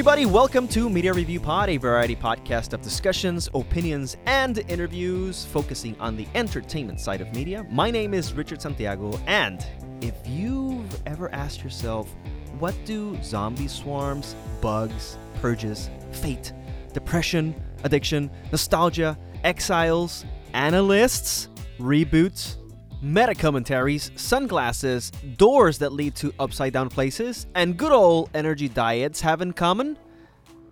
everybody. Welcome to Media Review Pod, a variety podcast of discussions, opinions, and interviews focusing on the entertainment side of media. My name is Richard Santiago, and if you've ever asked yourself, what do zombie swarms, bugs, purges, fate, depression, addiction, nostalgia, exiles, analysts, reboots, meta commentaries, sunglasses, doors that lead to upside down places, and good old energy diets have in common?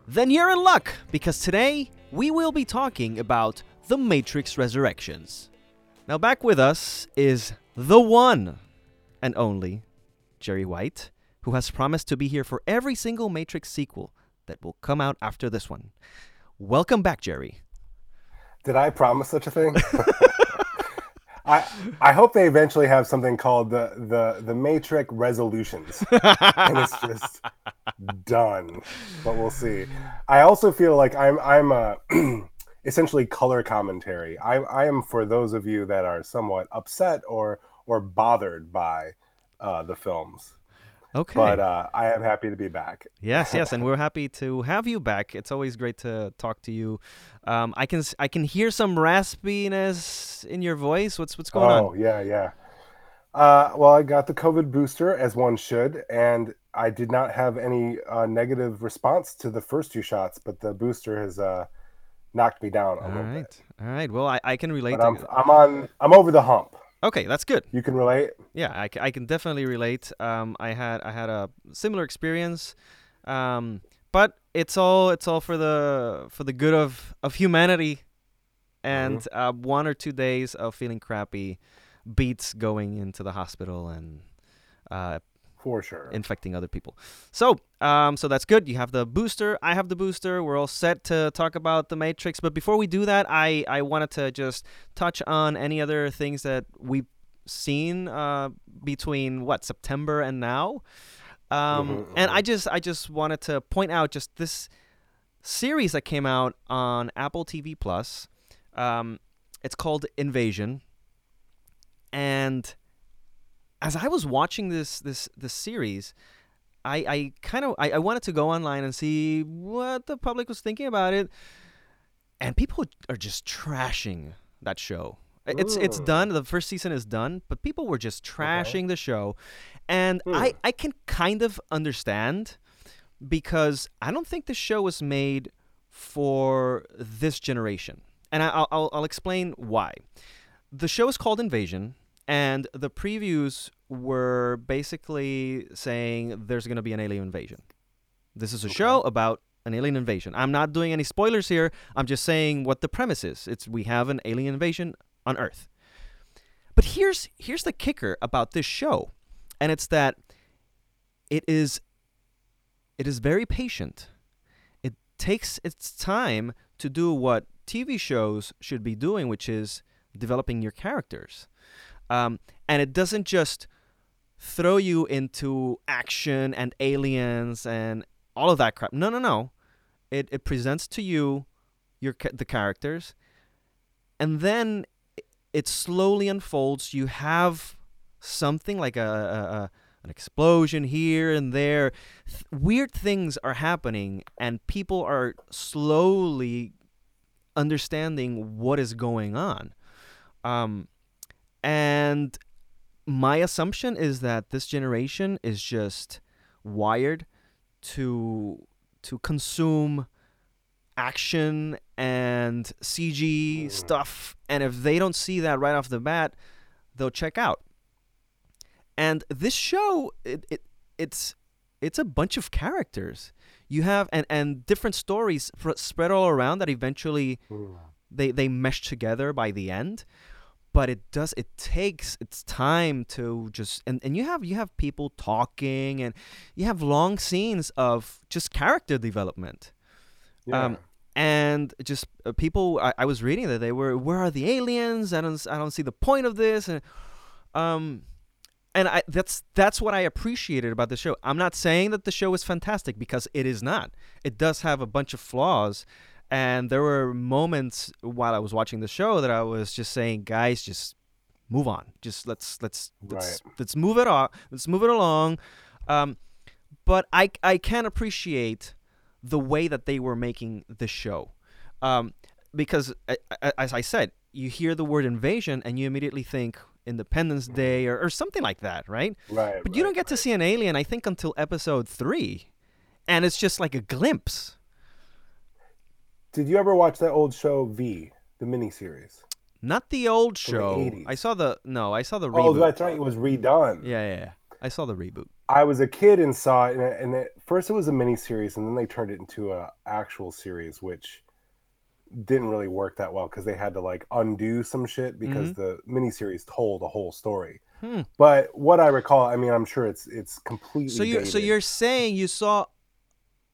Then you're in luck, because today we will be talking about The Matrix Resurrections. Now, back with us is the one and only Jerry White, who has promised to be here for every single Matrix sequel that will come out after this one. Welcome back, Jerry. Did I promise such a thing? I I hope they eventually have something called the the the Matrix resolutions, and it's just done. But we'll see. I also feel like I'm I'm a essentially color commentary. I I am for those of you that are somewhat upset or or bothered by uh, the films. Okay. But uh, I am happy to be back. Yes, yes, and we're happy to have you back. It's always great to talk to you. Um, I can I can hear some raspiness in your voice. What's what's going oh, on? Oh yeah, yeah. Uh, well, I got the COVID booster as one should, and I did not have any uh, negative response to the first two shots, but the booster has uh, knocked me down a All little right, bit. all right. Well, I, I can relate. I'm I'm on I'm over the hump. Okay, that's good. You can relate. Yeah, I, I can definitely relate. Um, I had I had a similar experience, um, but it's all it's all for the for the good of of humanity, and uh, one or two days of feeling crappy beats going into the hospital and uh, For sure. infecting other people. So, um, so that's good. You have the booster. I have the booster. We're all set to talk about the Matrix. But before we do that, I I wanted to just touch on any other things that we've seen uh, between what September and now. Um, Mhm, And I just I just wanted to point out just this series that came out on Apple TV Plus. Um, it's called Invasion, and as I was watching this this this series, I I kind of I, I wanted to go online and see what the public was thinking about it, and people are just trashing that show. It's it's done. The first season is done, but people were just trashing the show, and Hmm. I I can kind of understand because I don't think the show was made for this generation, and I, I'll I'll, I'll explain why. The show is called Invasion, and the previews were basically saying there's going to be an alien invasion. This is a show about an alien invasion. I'm not doing any spoilers here. I'm just saying what the premise is. It's we have an alien invasion on Earth. But here's here's the kicker about this show, and it's that it is it is very patient. It takes its time to do what TV shows should be doing, which is developing your characters. Um, and it doesn't just throw you into action and aliens and all of that crap. No, no, no. It it presents to you your the characters, and then it slowly unfolds. You have something like a, a, a an explosion here and there. Th- weird things are happening, and people are slowly understanding what is going on. Um, and my assumption is that this generation is just wired to to consume action and CG stuff. And if they don't see that right off the bat they'll check out. And this show it, it it's it's a bunch of characters. You have and and different stories spread all around that eventually Hmm. they they mesh together by the end but it does it takes its time to just and, and you have you have people talking and you have long scenes of just character development Yeah. um, and just uh, people I, I was reading that they were where are the aliens i don't i don't see the point of this and um and I that's that's what I appreciated about the show. I'm not saying that the show is fantastic because it is not. It does have a bunch of flaws, and there were moments while I was watching the show that I was just saying, guys, just move on. Just let's let's let's, let's move it on. Let's move it along. Um, but I I can appreciate the way that they were making the show. Um, because, as I said, you hear the word invasion and you immediately think Independence Day or, or something like that, right? Right. But you don't get to see an alien, I think, until episode three. And it's just like a glimpse. Did you ever watch that old show V, the miniseries? Not the old the show. 80s. I saw the no, I saw the Oh, reboot. that's right. It was redone. yeah, yeah, yeah. I saw the reboot. I was a kid and saw it, and, and at first it was a miniseries, and then they turned it into a actual series, which didn't really work that well because they had to like undo some shit because the miniseries told a whole story. Hmm. But what I recall, I mean, I'm sure it's it's completely. So you so you're saying you saw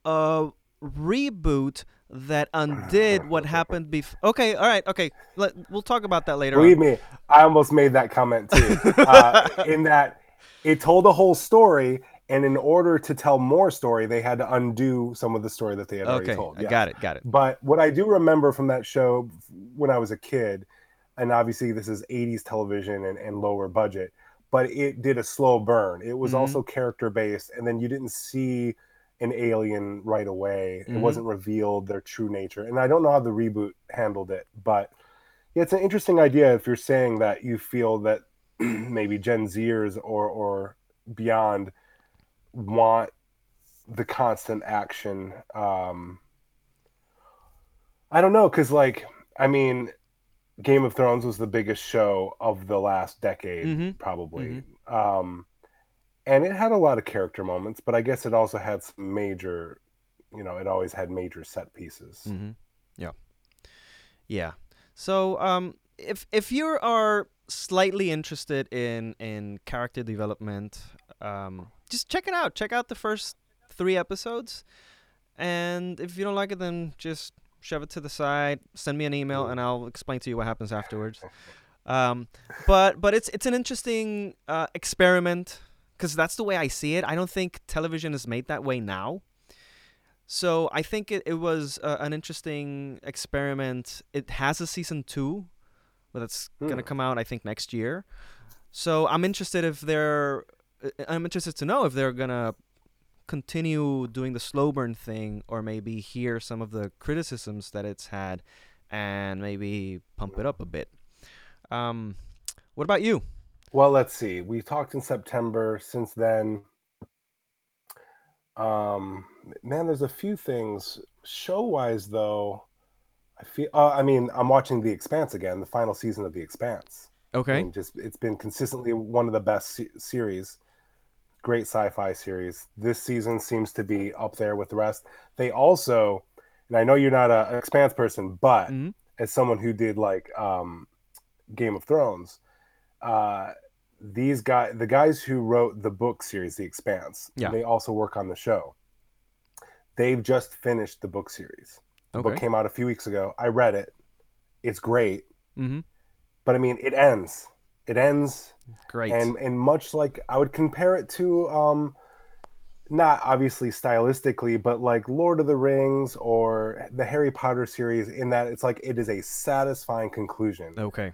a reboot that undid what happened before? Okay, all right, okay. Let, we'll talk about that later. Believe on. me, I almost made that comment too. uh, in that it told a whole story, and in order to tell more story, they had to undo some of the story that they had already Okay, told. I yes. got it, got it. But what I do remember from that show when I was a kid, and obviously this is 80s television and, and lower budget, but it did a slow burn. It was Mhm. also character based, and then you didn't see an alien right away. Mhm. It wasn't revealed their true nature. And I don't know how the reboot handled it, but yeah, it's an interesting idea if you're saying that you feel that maybe Gen Zers or or beyond want the constant action. Um, I don't know, because like I mean, Game of Thrones was the biggest show of the last decade, Mhm. probably. Um, and it had a lot of character moments, but I guess it also had some major, you know, it always had major set pieces. Mm-hmm. Yeah. Yeah. So, um, if if you are slightly interested in in character development, um, just check it out. Check out the first three episodes, and if you don't like it, then just shove it to the side. Send me an email, and I'll explain to you what happens afterwards. Um, but but it's it's an interesting uh, experiment because that's the way I see it. I don't think television is made that way now. So I think it, it was uh, an interesting experiment. It has a season two, but that's gonna Hmm. come out I think next year. So I'm interested if they're uh, I'm interested to know if they're gonna continue doing the slow burn thing or maybe hear some of the criticisms that it's had and maybe pump it up a bit. Um, what about you? Well, let's see. We talked in September. Since then, um, man, there's a few things show-wise though. I feel. Uh, I mean, I'm watching The Expanse again, the final season of The Expanse. I Okay. mean, just it's been consistently one of the best se- series. Great sci-fi series. This season seems to be up there with the rest. They also, and I know you're not a, an Expanse person, but hmm as someone who did like um, Game of Thrones, uh, these guys, the guys who wrote the book series, The Expanse, Yeah. they also work on the show. They've just finished the book series. The book came out a few weeks ago. I read it. It's great, hmm but I mean, it ends. It ends, Great. and and much like I would compare it to, um, not obviously stylistically, but like Lord of the Rings or the Harry Potter series, in that it's like it is a satisfying conclusion okay.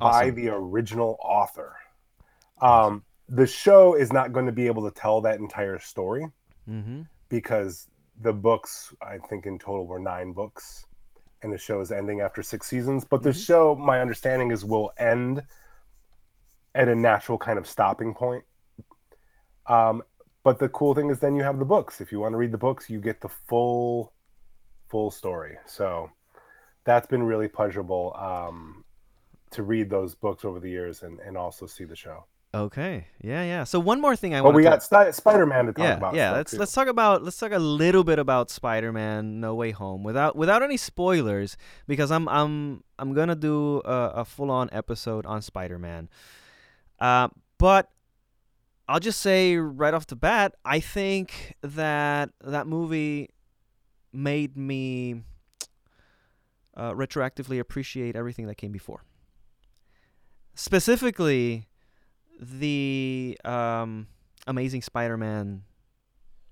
by the original author. Um, the show is not going to be able to tell that entire story Mm-hmm. because the books, I think in total were nine books, and the show is ending after six seasons. But the Mhm. show, my understanding is, will end at a natural kind of stopping point. Um, but the cool thing is, then you have the books. If you want to read the books, you get the full, full story. So that's been really pleasurable um, to read those books over the years and, and also see the show. Okay. Yeah, yeah. So one more thing I But want Well, we got Spider-Man to talk yeah, about. yeah. Let's too. let's talk about let's talk a little bit about Spider-Man: No Way Home without without any spoilers because I'm I'm I'm gonna do a, a full-on episode on Spider-Man. Uh, but I'll just say right off the bat, I think that that movie made me uh, retroactively appreciate everything that came before. Specifically, the um, Amazing Spider-Man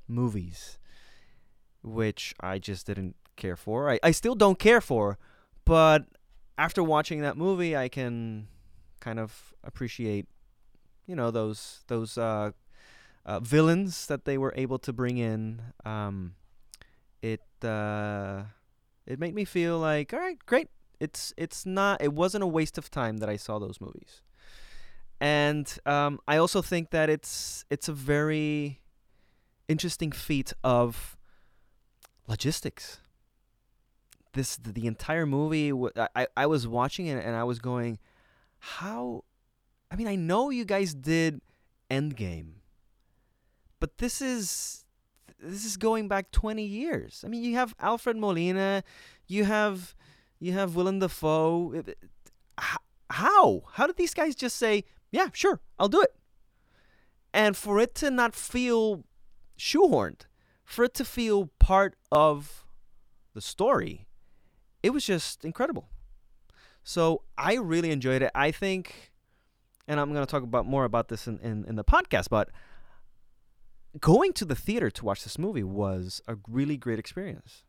movies, which I just didn't care for. I, I still don't care for, but after watching that movie, I can kind of appreciate, you know, those those uh, uh, villains that they were able to bring in, um, it uh, it made me feel like, all right, great. It's it's not. It wasn't a waste of time that I saw those movies. And um, I also think that it's it's a very interesting feat of logistics. This the, the entire movie. I I- was watching it and I was going, how? I mean, I know you guys did Endgame, but this is this is going back 20 years. I mean, you have Alfred Molina, you have you have Willem Dafoe. How? How did these guys just say, "Yeah, sure, I'll do it"? And for it to not feel shoehorned, for it to feel part of the story, it was just incredible. So I really enjoyed it. I think, and I'm going to talk about more about this in, in, in the podcast, but going to the theater to watch this movie was a really great experience.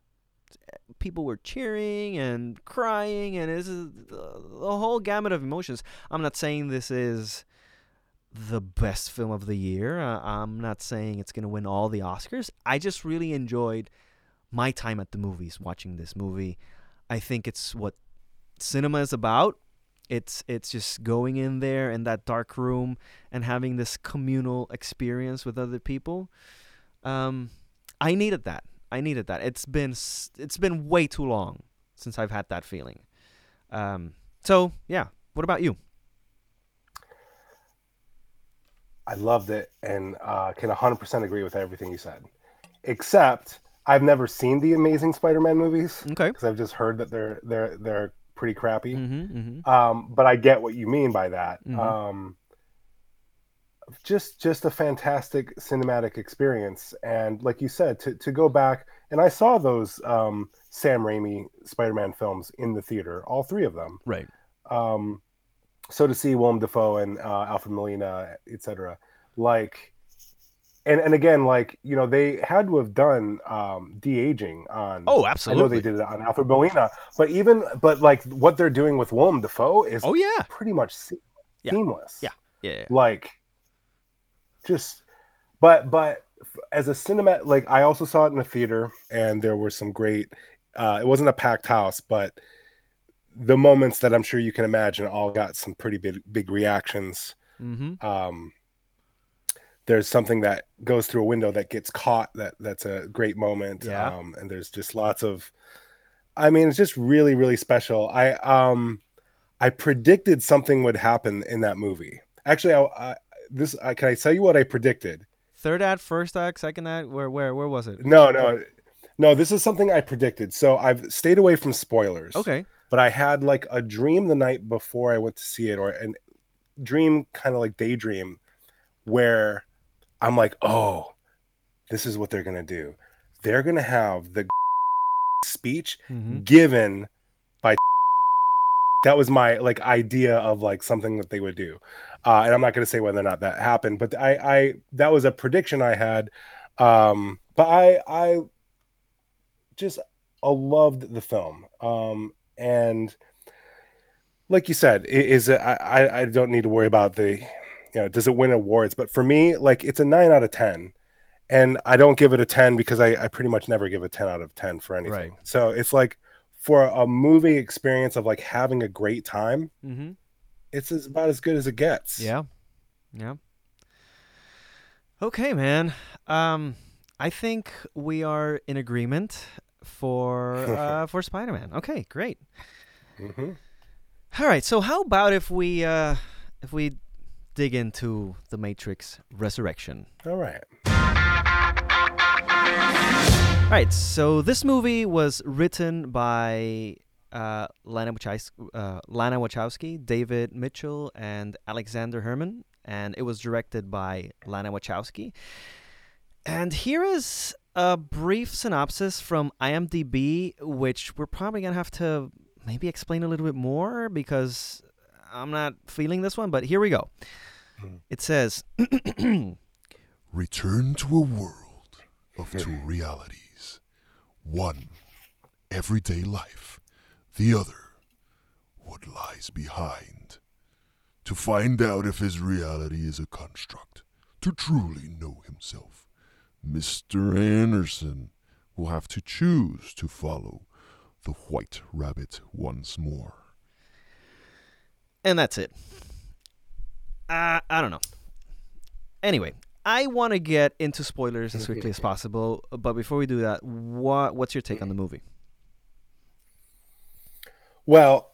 People were cheering and crying, and this is the the whole gamut of emotions. I'm not saying this is the best film of the year. Uh, I'm not saying it's going to win all the Oscars. I just really enjoyed my time at the movies watching this movie. I think it's what cinema is about. It's it's just going in there in that dark room and having this communal experience with other people. Um, I needed that. I needed that. It's been it's been way too long since I've had that feeling. Um, so yeah. What about you? I loved it and uh, can 100% agree with everything you said. Except I've never seen the Amazing Spider-Man movies Okay. because I've just heard that they're they're they're pretty crappy. Mm-hmm, mm-hmm. Um, but I get what you mean by that. Mhm. Um, just just a fantastic cinematic experience, and like you said, to to go back and I saw those um, Sam Raimi Spider-Man films in the theater, all three of them. Right. Um, so to see Willem Dafoe and uh, Alfred Molina, etc., like, and and again, like you know, they had to have done um, de aging on. Oh, absolutely. I know they did it on Alfred Molina, but even but like what they're doing with Willem Dafoe is Oh yeah. pretty much se- Yeah. seamless. Yeah. Yeah. Like, just, but but as a cinema, like I also saw it in the theater, and there were some great. Uh, it wasn't a packed house, but the moments that I'm sure you can imagine all got some pretty big big reactions. Mm-hmm. Um, there's something that goes through a window that gets caught. That that's a great moment. Yeah. Um, and there's just lots of. I mean, it's just really really special. I um, I predicted something would happen in that movie. Actually, I, I this I, can I tell you what I predicted? Third act, first act, second act. Where where where was it? No, no, no. This is something I predicted. So I've stayed away from spoilers. Okay. but I had like a dream the night before I went to see it, or an dream kind of like daydream, where I'm like, oh, this is what they're gonna do. They're gonna have the speech Mm-hmm. given by. That was my like idea of like something that they would do, uh, and I'm not gonna say whether or not that happened, but I, I that was a prediction I had, um, but I, I just I loved the film. Um, and like you said, i- is it, I, I don't need to worry about the, you know, does it win awards? But for me, like it's a nine out of ten, and I don't give it a ten because I, I pretty much never give a ten out of ten for anything. Right. So it's like for a movie experience of like having a great time, Mm-hmm. It's as, about as good as it gets. Yeah. Yeah. Okay, man. Um, I think we are in agreement for uh, for Spider-Man. Okay, great. hmm All right. So how about if we uh, if we dig into the Matrix Resurrection? All right. All right. So this movie was written by uh, Lana, Wachowski, uh, Lana Wachowski, David Mitchell, and Aleksandar Hemon, and it was directed by Lana Wachowski. And here is a brief synopsis from IMDb, which we're probably gonna have to maybe explain a little bit more because I'm not feeling this one. But here we go. Mhm. It says. Return to a world of two realities. One, everyday life. The other, what lies behind. To find out if his reality is a construct, to truly know himself, Mr. Anderson will have to choose to follow the white rabbit once more. And that's it. Uh, I don't know. Anyway, I want to get into spoilers as quickly as possible, but before we do that, what what's your take on the movie? Well,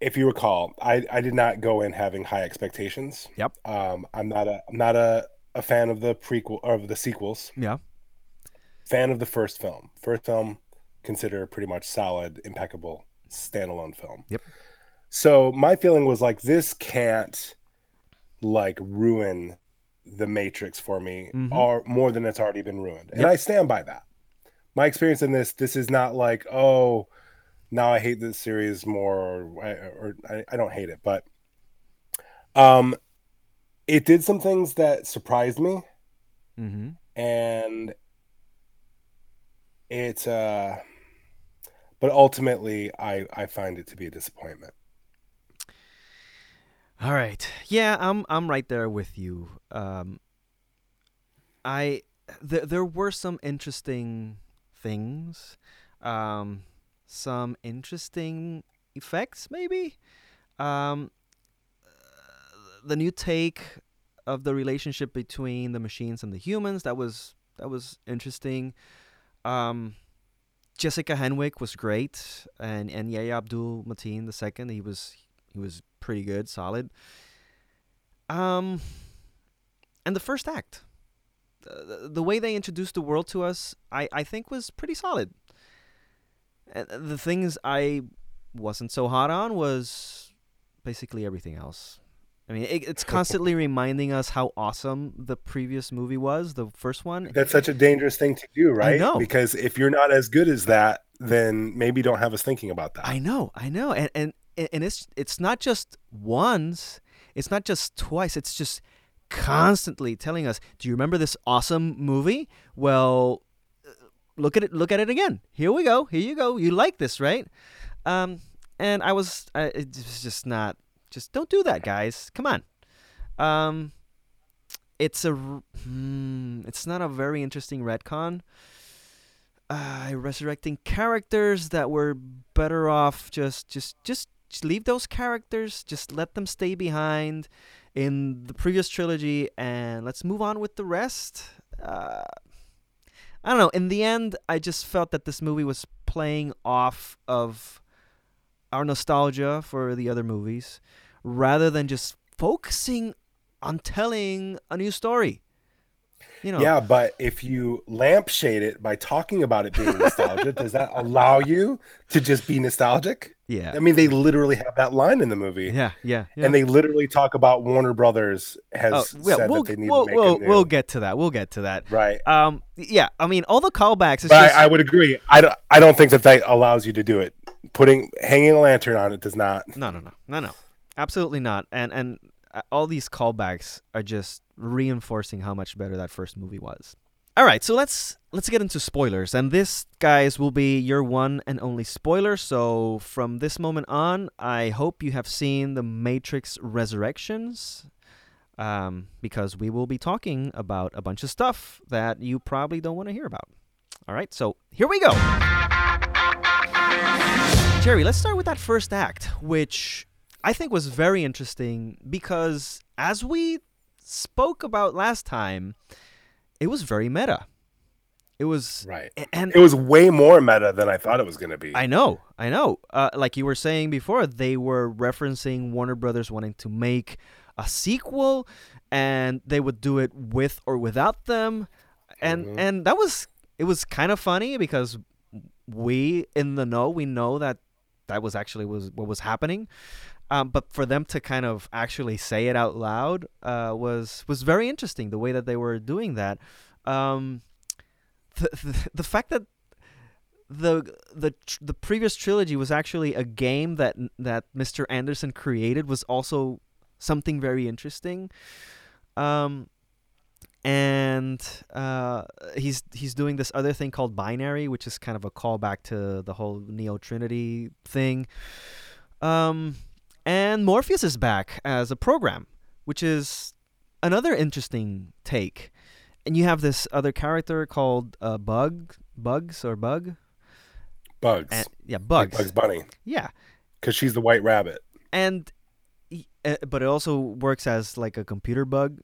if you recall, I, I did not go in having high expectations. Yep. Um, I'm not a I'm not a, a fan of the prequel or of the sequels. Yeah. Fan of the first film. First film, consider pretty much solid, impeccable standalone film. Yep. So my feeling was like this can't like ruin the Matrix for me, Mhm. or more than it's already been ruined, and Yep. I stand by that. My experience in this, this is not like oh, now I hate this series more, or, or I, I don't hate it, but um, it did some things that surprised me, Mm-hmm. and it, uh, but ultimately, I I find it to be a disappointment. All right. Yeah, I'm I'm right there with you. Um, I th- there were some interesting things, um, some interesting effects, maybe. Um, the new take of the relationship between the machines and the humans that was that was interesting. Um, Jessica Henwick was great, and and Yahya Abdul Mateen the second he was he was pretty good, solid. Um, and the first act, the, the way they introduced the world to us, I I think was pretty solid. And the things I wasn't so hot on was basically everything else. I mean, it, it's constantly reminding us how awesome the previous movie was, the first one. That's such a dangerous thing to do, right? Because if you're not as good as that, then maybe don't have us thinking about that. I know, I know, and and and it's it's not just once, it's not just twice, it's just constantly telling us, "Do you remember this awesome movie? Well, uh, look at it, look at it again. Here we go. Here you go. You like this, right?" Um, and I was, I, it was just not, just don't do that, guys. Come on. Um, it's a hmm, it's not a very interesting retcon uh, resurrecting characters that were better off just just just just leave those characters just let them stay behind in the previous trilogy and let's move on with the rest uh, i don't know in the end i just felt that this movie was playing off of our nostalgia for the other movies rather than just focusing on telling a new story you know Yeah, but if you lampshade it by talking about it being nostalgia, does that allow you to just be nostalgic? Yeah I mean, they literally have that line in the movie, yeah yeah, yeah. and they literally talk about Warner Brothers has Oh, yeah, said we'll, that they need we'll, to make we'll, we'll get to that. We'll get to that. right, Um, yeah, I mean, all the callbacks. Just, I, I would agree. I don't. I don't think that that allows you to do it. Putting hanging a lantern on it does not. no, no, no, no, no, absolutely not. And and uh, all these callbacks are just reinforcing how much better that first movie was. All right, so let's let's get into spoilers, and this, guys, will be your one and only spoiler. So from this moment on, I hope you have seen the Matrix Resurrections, um, because we will be talking about a bunch of stuff that you probably don't want to hear about. All right, so here we go. Jerry, let's start with that first act, which I think was very interesting because as we spoke about last time, it was very meta. It was Right. and It was way more meta than I thought it was going to be. I know, I know. Uh, like you were saying before, they were referencing Warner Brothers wanting to make a sequel, and they would do it with or without them, and Mhm. and that was it was kind of funny because we in the know we know that that was actually was what was happening. Um, but for them to kind of actually say it out loud uh, was was very interesting. The way that they were doing that, um, the, the the fact that the the the previous trilogy was actually a game that that Mr. Anderson created was also something very interesting. Um, and uh, he's he's doing this other thing called binary, which is kind of a callback to the whole Neo Trinity thing. Um, and Morpheus is back as a program, which is another interesting take. And you have this other character called uh, Bug, Bugs or Bug? Bugs. And, yeah, Like Bugs. Bugs Bunny. Yeah, Because she's the white rabbit. and uh, but it also works as like a computer bug.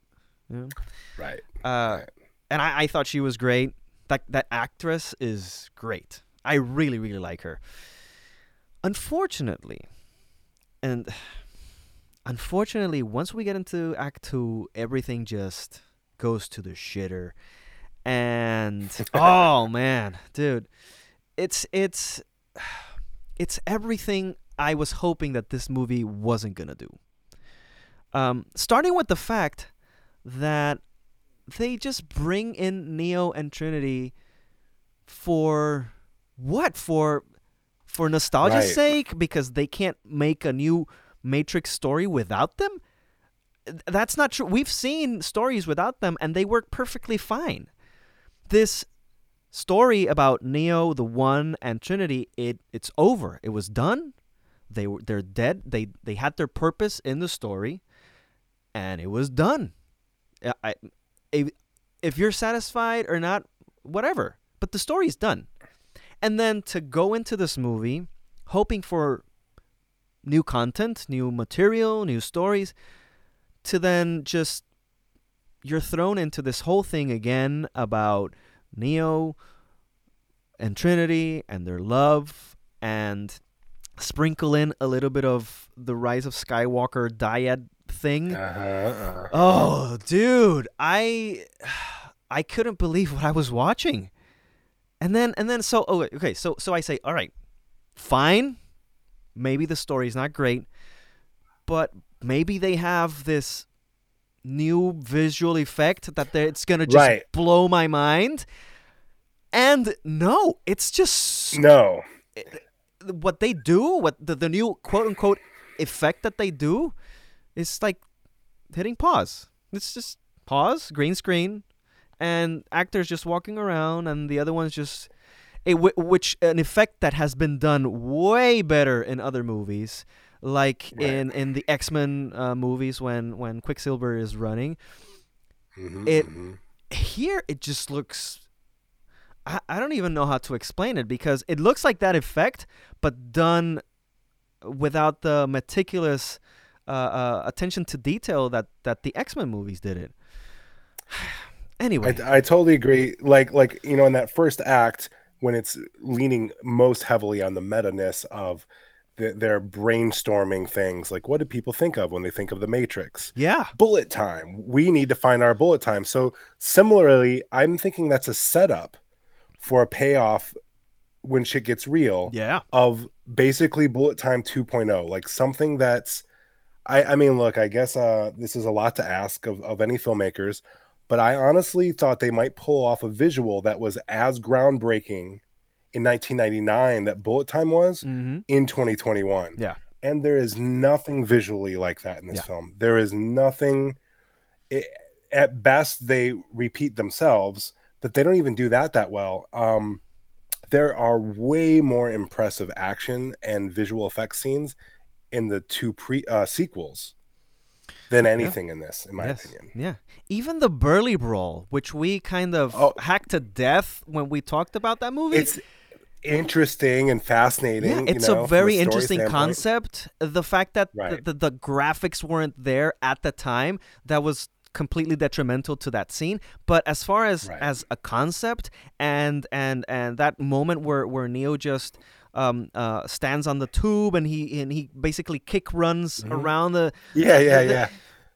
you know? Right. Uh, Right. and I, I thought she was great. That that actress is great. I really really like her. Unfortunately, and unfortunately, once we get into Act Two, everything just goes to the shitter. And oh man, dude, it's it's it's everything I was hoping that this movie wasn't gonna do. Um, starting with the fact that they just bring in Neo and Trinity for what? For for nostalgia's Right. sake because they can't make a new Matrix story without them? That's not true. We've seen stories without them and they work perfectly fine. This story about Neo, the One, and Trinity, it it's over. It was done. They were they're dead. They they had their purpose in the story, and it was done. I, I- if, if you're satisfied or not, whatever. But the story's done. And then to go into this movie hoping for new content, new material, new stories, to then just you're thrown into this whole thing again about Neo and Trinity and their love and sprinkle in a little bit of the Rise of Skywalker dyad thing. Uh-huh, uh-huh. Oh, dude, I I couldn't believe what I was watching. And then and then so oh okay, so so I say, "All right. Fine. Maybe the story's not great, but maybe they have this new visual effect that it's going to just Right. blow my mind." And no, it's just No. what they do, what the, the new quote unquote effect that they do, is like hitting pause. It's just pause, green screen, and actors just walking around, and the other one's just a which an effect that has been done way better in other movies, like Right. in in the X Men uh, movies when when Quicksilver is running. Mhm, It- mhm. Here, it just looks. I, I don't even know how to explain it because it looks like that effect, but done without the meticulous uh, uh, attention to detail that, that the X Men movies did it. anyway, I, I totally agree. Like like you know, in that first act, when it's leaning most heavily on the meta ness of the, their brainstorming things, like what do people think of when they think of the Matrix? yeah, Bullet time. We need to find our bullet time. So similarly, I'm thinking that's a setup for a payoff when shit gets real yeah, of basically bullet time 2.0 like something that's i i mean look i guess uh this is a lot to ask of, of any filmmakers but i honestly thought they might pull off a visual that was as groundbreaking in 1999 that bullet time was hmm in 2021 yeah, and there is nothing visually like that in this Yeah. film. There is nothing it, at best they repeat themselves but they don't even do that that well. Um there are way more impressive action and visual effects scenes in the two pre uh, sequels than anything in this in my yes, opinion yeah. Even the Burly Brawl, which we kind of Oh. hacked to death when we talked about that movie. it's interesting and fascinating Yeah, you it's know, a very story interesting standpoint. concept. The fact that Right. the, the, the graphics weren't there at the time, that was completely detrimental to that scene. But as far as Right. as a concept and and and that moment where where Neo just um, uh, stands on the tube and he and he basically kick runs around the yeah yeah the- yeah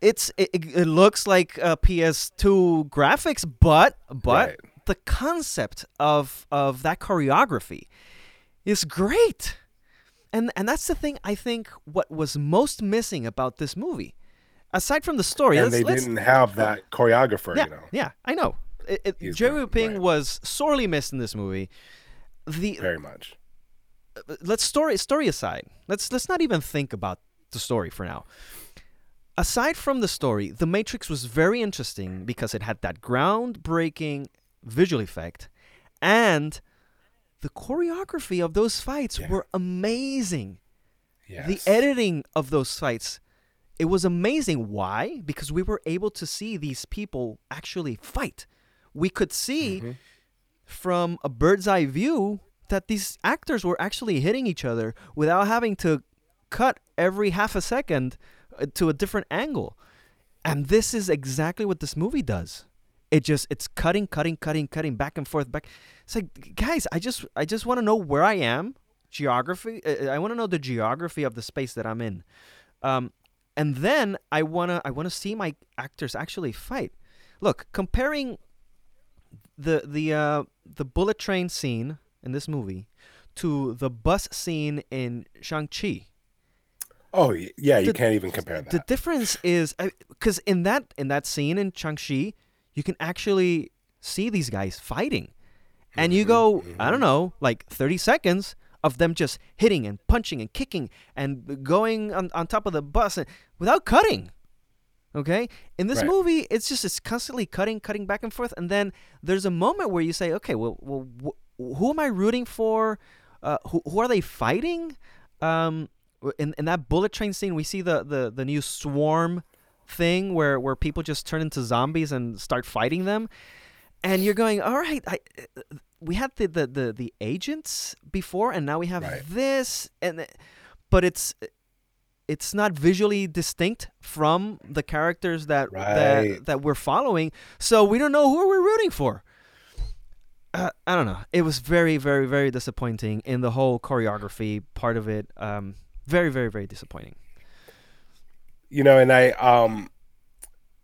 it's it, it looks like uh, PS2 graphics, but but Right. the concept of of that choreography is great, and and that's the thing I think what was most missing about this movie, aside from the story. and they didn't have that choreographer yeah, you know yeah, I know. It, it, Jerry Ping right. was sorely missed in this movie. The very much let's story story aside. Let's let's not even think about the story for now. Aside from the story, The Matrix was very interesting because it had that groundbreaking visual effect and the choreography of those fights Yeah. were amazing. yes. The editing of those fights it was amazing. Why? Because we were able to see these people actually fight. We could see Mhm. from a bird's eye view that these actors were actually hitting each other without having to cut every half a second uh, to a different angle. And this is exactly what this movie does. It just it's cutting, cutting, cutting, cutting back and forth back. It's like guys, I just I just want to know where I am, geography. uh, I want to know the geography of the space that I'm in. Um, and then I wanna I wanna see my actors actually fight. Look, comparing the the uh, the bullet train scene in this movie to the bus scene in Shang Chi. Oh yeah, you The- can't even compare that. The difference is because in that in that scene in Shang Chi, you can actually see these guys fighting, and you mm-hmm, go I mm-hmm. don't know like thirty seconds of them just hitting and punching and kicking and going on, on top of the bus and, without cutting. Okay, in this Right. movie, it's just it's constantly cutting, cutting back and forth, and then there's a moment where you say, okay, well, well who am I rooting for? Uh, who, who are they fighting? Um, in in that bullet train scene, we see the the the new swarm thing where where people just turn into zombies and start fighting them, and you're going, all right, I. We had the, the, the, the agents before, and now we have Right. this, and but it's it's not visually distinct from the characters that Right. that that we're following, so we don't know who we're rooting for. Uh, I don't know. It was very, very, very disappointing in the whole choreography part of it. Um, very, very, very disappointing. you know and i um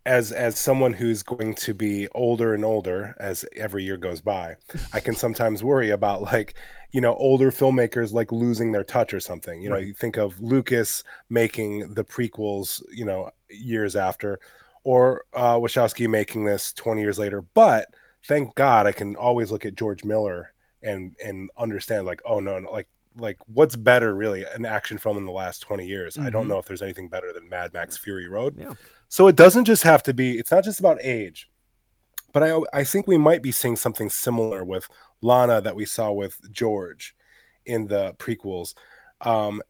as as someone who's going to be older and older as every year goes by i can sometimes worry about like you know older filmmakers like losing their touch or something you know Right. you think of lucas making the prequels you know years after or uh wachowski making this 20 years later but thank god i can always look at george miller and and understand like oh no, no like like what's better really an action film in the last 20 years i don't Mhm. know if there's anything better than mad max fury road Yeah. so it doesn't just have to be it's not just about age but i i think we might be seeing something similar with lana that we saw with george in the prequels um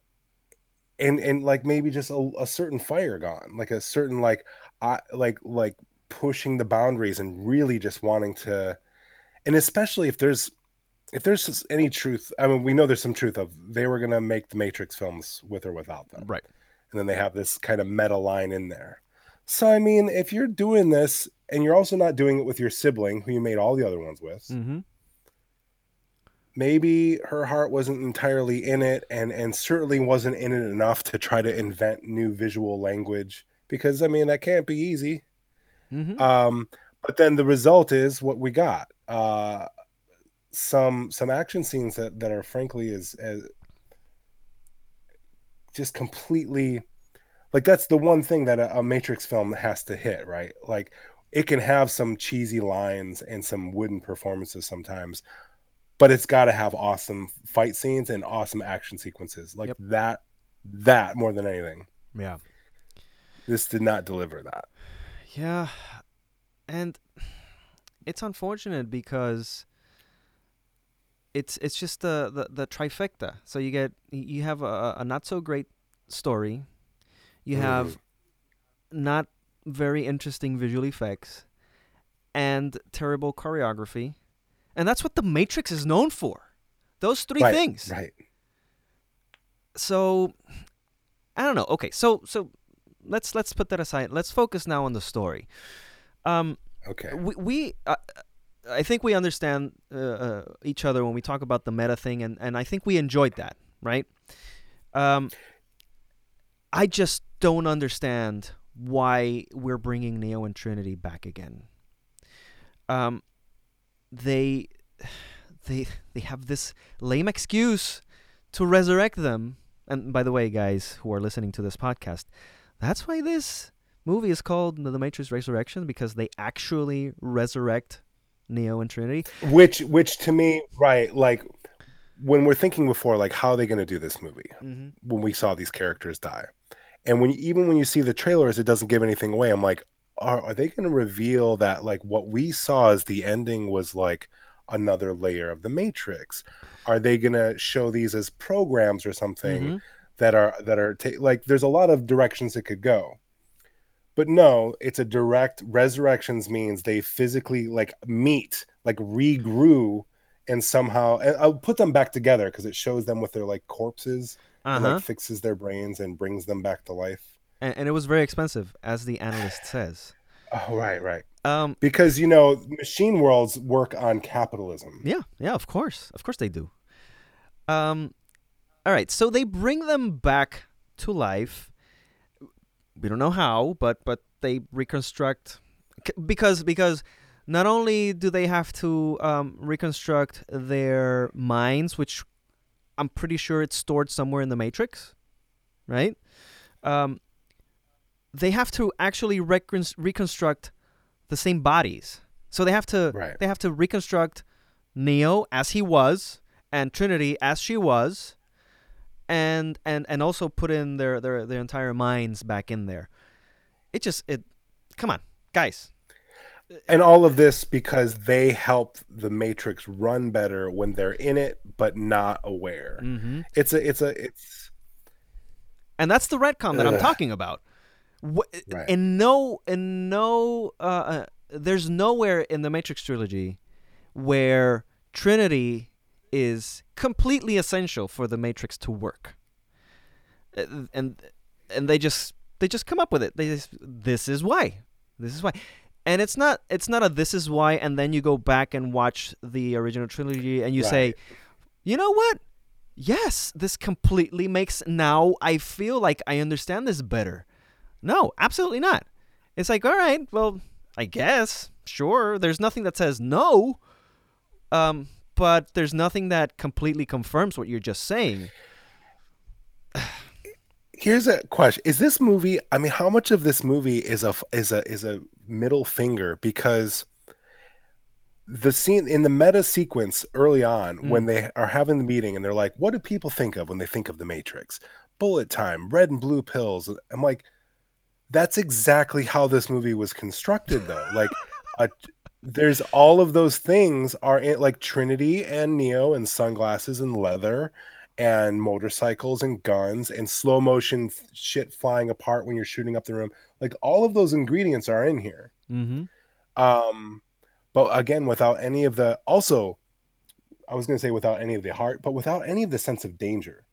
and and like maybe just a, a certain fire gone like a certain like i like like pushing the boundaries and really just wanting to and especially if there's if there's any truth i mean we know there's some truth of they were going to make the matrix films with or without them Right. and then they have this kind of meta line in there so i mean if you're doing this and you're also not doing it with your sibling who you made all the other ones with Mm-hmm. maybe her heart wasn't entirely in it and and certainly wasn't in it enough to try to invent new visual language because i mean that can't be easy Mm-hmm. um but then the result is what we got uh some some action scenes that that are frankly is as just completely like that's the one thing that a, a matrix film has to hit right like it can have some cheesy lines and some wooden performances sometimes but it's got to have awesome fight scenes and awesome action sequences like Yep. that that more than anything yeah. this did not deliver that Yeah, and it's unfortunate because it's it's just the, the, the trifecta. So you get you have a, a not so great story, you mm-hmm. have not very interesting visual effects, and terrible choreography, and that's what the Matrix is known for. Those three right, things. right so I don't know. Okay, so so let's let's put that aside. Let's focus now on the story. Um, okay we, we uh, I think we understand uh, uh, each other when we talk about the meta thing, and, and I think we enjoyed that, right? Um, I just don't understand why we're bringing Neo and Trinity back again. Um, they they they have this lame excuse to resurrect them. And by the way, guys who are listening to this podcast, that's why this movie is called The Matrix Resurrection because they actually resurrect Neo and Trinity. which which to me right like when we're thinking before like how are they going to do this movie Mm-hmm. when we saw these characters die and when even when you see the trailers it doesn't give anything away i'm like are, are they going to reveal that like what we saw as the ending was like another layer of the matrix are they going to show these as programs or something Mhm. That are that are ta- like there's a lot of directions it could go But no, it's a direct resurrections means they physically like meet, like regrew, and somehow and I'll put them back together because it shows them with their like corpses and Uh-huh. like fixes their brains and brings them back to life. and, and it was very expensive, as the analyst says. Oh, right, right. Um, Because you know, machine worlds work on capitalism. yeah, yeah, of course, of course they do. Um, all right, so they bring them back to life. We don't know how, but but they reconstruct because because not only do they have to um, reconstruct their minds, which I'm pretty sure it's stored somewhere in the Matrix, right? Um, they have to actually recon- reconstruct the same bodies. So they have to Right. they have to reconstruct Neo as he was and Trinity as she was, and and and also put in their their their entire minds back in there. It just it, come on, guys. And all of this because they help the Matrix run better when they're in it, but not aware. Mm-hmm. It's a, it's a, it's and that's the retcon that I'm talking about. Right. In no, in no, uh, uh, there's nowhere in the Matrix trilogy where Trinity is completely essential for the Matrix to work. Uh, And and they just they just come up with it. They just, this is why. This is why. And it's not it's not a this is why and then you go back and watch the original trilogy and you say, "You know what? Yes, this completely makes now I feel like I understand this better." No, absolutely not. It's like, "All right, well, I guess, sure. There's nothing that says no." Um, but there's nothing that completely confirms what you're just saying. here's a question. Is this movie i mean how much of this movie is a is a is a middle finger? Because the scene in the meta sequence early on Mm. when they are having the meeting and they're like what do people think of when they think of the matrix? Bullet time red and blue pills. I'm like that's exactly how this movie was constructed though. Like a, there's all of those things are in like trinity and neo and sunglasses and leather and motorcycles and guns and slow motion shit flying apart when you're shooting up the room. Like all of those ingredients are in here. Mm-hmm. Um, but again, without any of the also, I was gonna say without any of the heart, but without any of the sense of danger.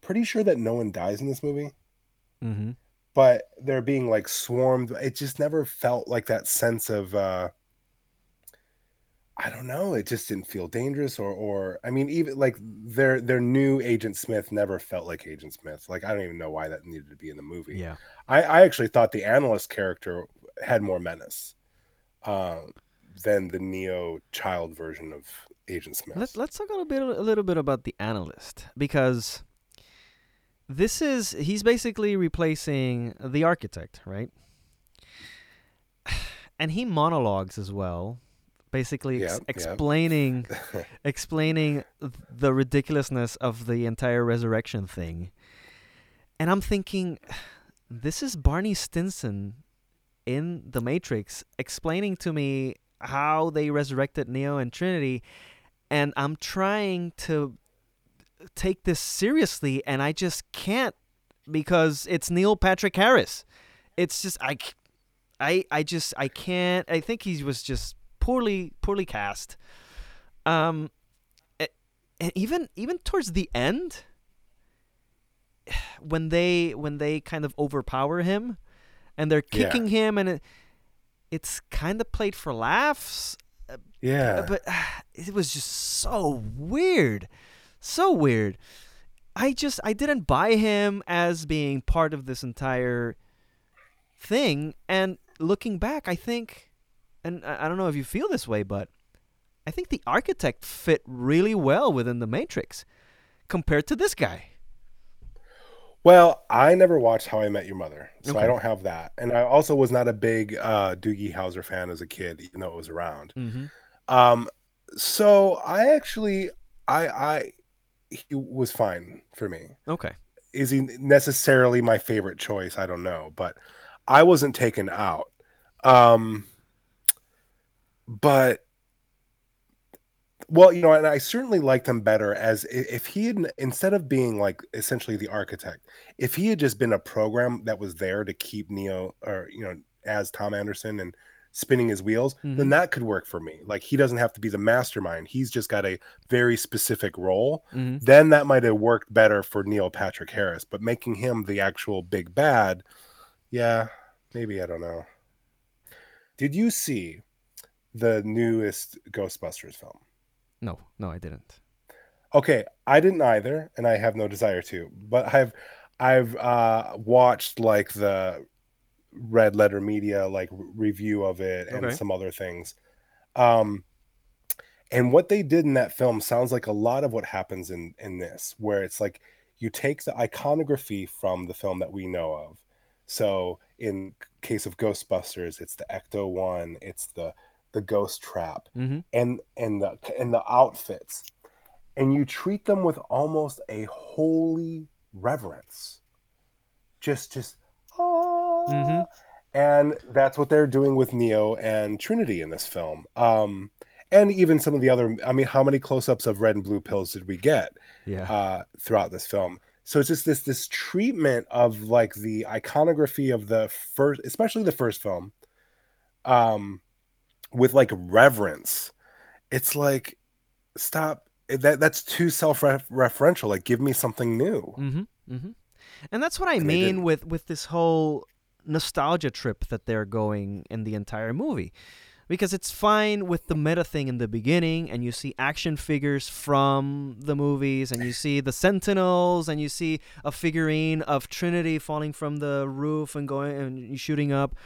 Pretty sure that no one dies in this movie, Mm-hmm. but they're being like swarmed. It just never felt like that sense of uh I don't know. It just didn't feel dangerous, or, or I mean, even like their their new Agent Smith never felt like Agent Smith. Like I don't even know why that needed to be in the movie. Yeah. I, I actually thought the analyst character had more menace uh, than the Neo child version of Agent Smith. Let's let's talk a little bit a little bit about the analyst because this is he's basically replacing the architect, right? And he monologues as well, basically ex- explaining explaining the ridiculousness of the entire resurrection thing. And I'm thinking this is Barney Stinson in The Matrix explaining to me how they resurrected Neo and Trinity and I'm trying to take this seriously and I just can't because it's Neil Patrick Harris. It's just I I I just I can't I think he was just poorly poorly cast. Um and even even towards the end when they when they kind of overpower him and they're Yeah. kicking him and it, it's kind of played for laughs yeah, but it was just so weird so weird i just i didn't buy him as being part of this entire thing and looking back i think and i I don't know if you feel this way but i think the architect fit really well within the matrix compared to this guy Well, I never watched How I Met Your Mother, so Okay. I don't have that. And I also was not a big uh, Doogie Howser fan as a kid, even though it was around. mm-hmm. Um, so I actually, I, I, he was fine for me. okay Is he necessarily my favorite choice? I don't know, but I wasn't taken out. Um, but well, you know, and I certainly liked him better as if he had instead of being like essentially the architect, if he had just been a program that was there to keep Neo or you know as Tom Anderson and spinning his wheels, Mhm. then that could work for me. Like he doesn't have to be the mastermind. He's just got a very specific role. Mhm. Then that might have worked better for Neil Patrick Harris, but making him the actual big bad, yeah, maybe I don't know. Did you see the newest Ghostbusters film? No, no, I didn't. Okay, I didn't either, and I have no desire to. But I've I've uh, watched like the Red Letter Media like review of it and Okay. some other things. Um, and what they did in that film sounds like a lot of what happens in in this, where it's like you take the iconography from the film that we know of. So in case of Ghostbusters, it's the Ecto One, it's the the Ghost Trap, Mm-hmm. and and the and the outfits and you treat them with almost a holy reverence just just ah. Mhm. and that's what they're doing with neo and trinity in this film um and even some of the other i mean how many close-ups of red and blue pills did we get Yeah. uh, throughout this film. So it's just this this treatment of like the iconography of the first, especially the first film, um, with like reverence. It's like stop that that's too self-referential. Like give me something new. Mm-hmm. Mm-hmm. And that's what I And mean with with this whole nostalgia trip that they're going in the entire movie. Because it's fine with the meta thing in the beginning, and you see action figures from the movies, and you see the Sentinels, and you see a figurine of Trinity falling from the roof and going and shooting up,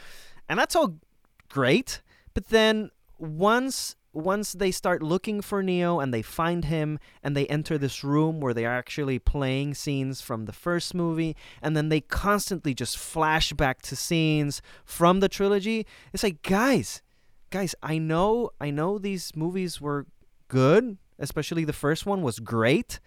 and that's all great. But then once once they start looking for Neo and they find him and they enter this room where they are actually playing scenes from the first movie and then they constantly just flash back to scenes from the trilogy it's like guys guys I know I know these movies were good especially the first one was great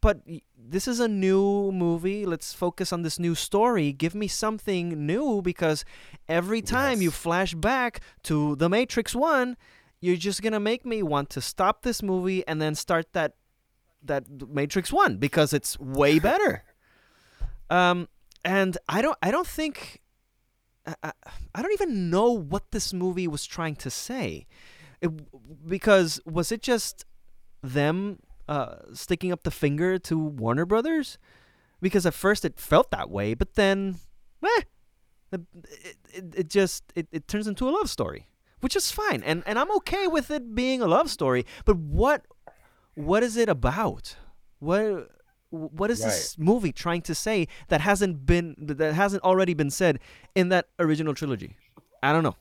but this is a new movie. Let's focus on this new story. Give me something new because every time you flash back to the matrix 1 you're just gonna make me want to stop this movie and then start that that matrix 1 because it's way better. Um and i don't i don't think I, I, I don't even know what this movie was trying to say. It, because was it just them uh, sticking up the finger to Warner Brothers? Because at first it felt that way, but then, eh, it, it, it just it, it turns into a love story, which is fine, and and I'm okay with it being a love story. But what what is it about? What what is this movie trying to say that hasn't been that hasn't already been said in that original trilogy? I don't know.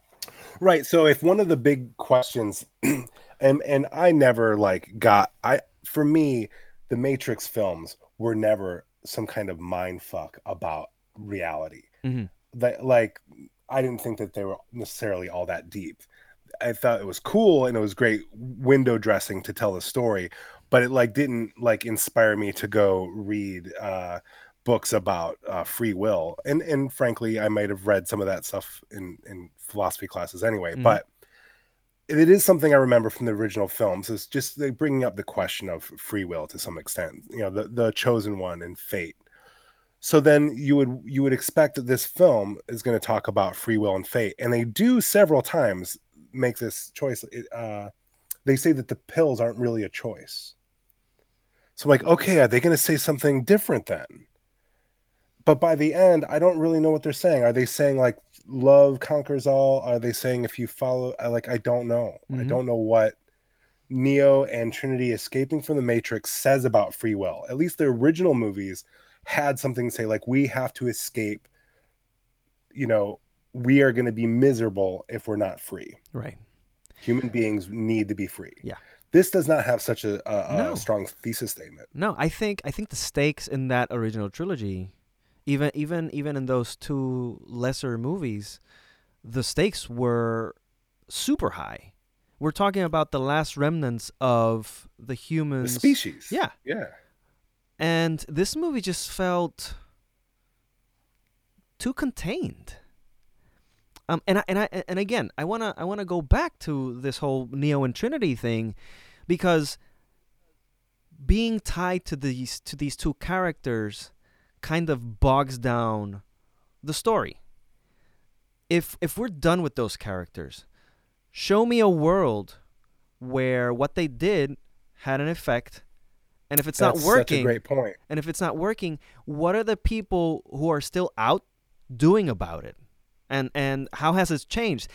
Right. So if one of the big questions, and and I never like got I for me, the Matrix films were never some kind of mind fuck about reality. Mhm. That like I didn't think that they were necessarily all that deep. I thought it was cool and it was great window dressing to tell the story, but it like didn't like inspire me to go read uh books about uh, free will and and frankly i might have read some of that stuff in in philosophy classes anyway Mhm. but it is something i remember from the original films is just like bringing up the question of free will to some extent you know the the chosen one and fate. So then you would you would expect that this film is going to talk about free will and fate and they do several times make this choice It, uh they say that the pills aren't really a choice. So I'm like okay are they going to say something different then? But by the end i don't really know what they're saying. Are they saying like love conquers all are they saying if you follow I like i don't know i Mhm. don't know what neo and trinity escaping from the matrix says about free will at least the original movies had something to say like we have to escape you know we are going to be miserable if we're not free Right. human beings need to be free Yeah. this does not have such a, a, a No. strong thesis statement No, I think I think the stakes in that original trilogy, even even even in those two lesser movies, the stakes were super high. We're talking about the last remnants of the human species Yeah. yeah And this movie just felt too contained. Um, and I, and I and again, I wanna I wanna go back to this whole Neo and Trinity thing, because being tied to these to these two characters kind of bogs down the story. if if we're done with those characters, show me a world where what they did had an effect, and if it's That's not working, great point. and if it's not working, what are the people who are still out doing about it? And and how has it changed?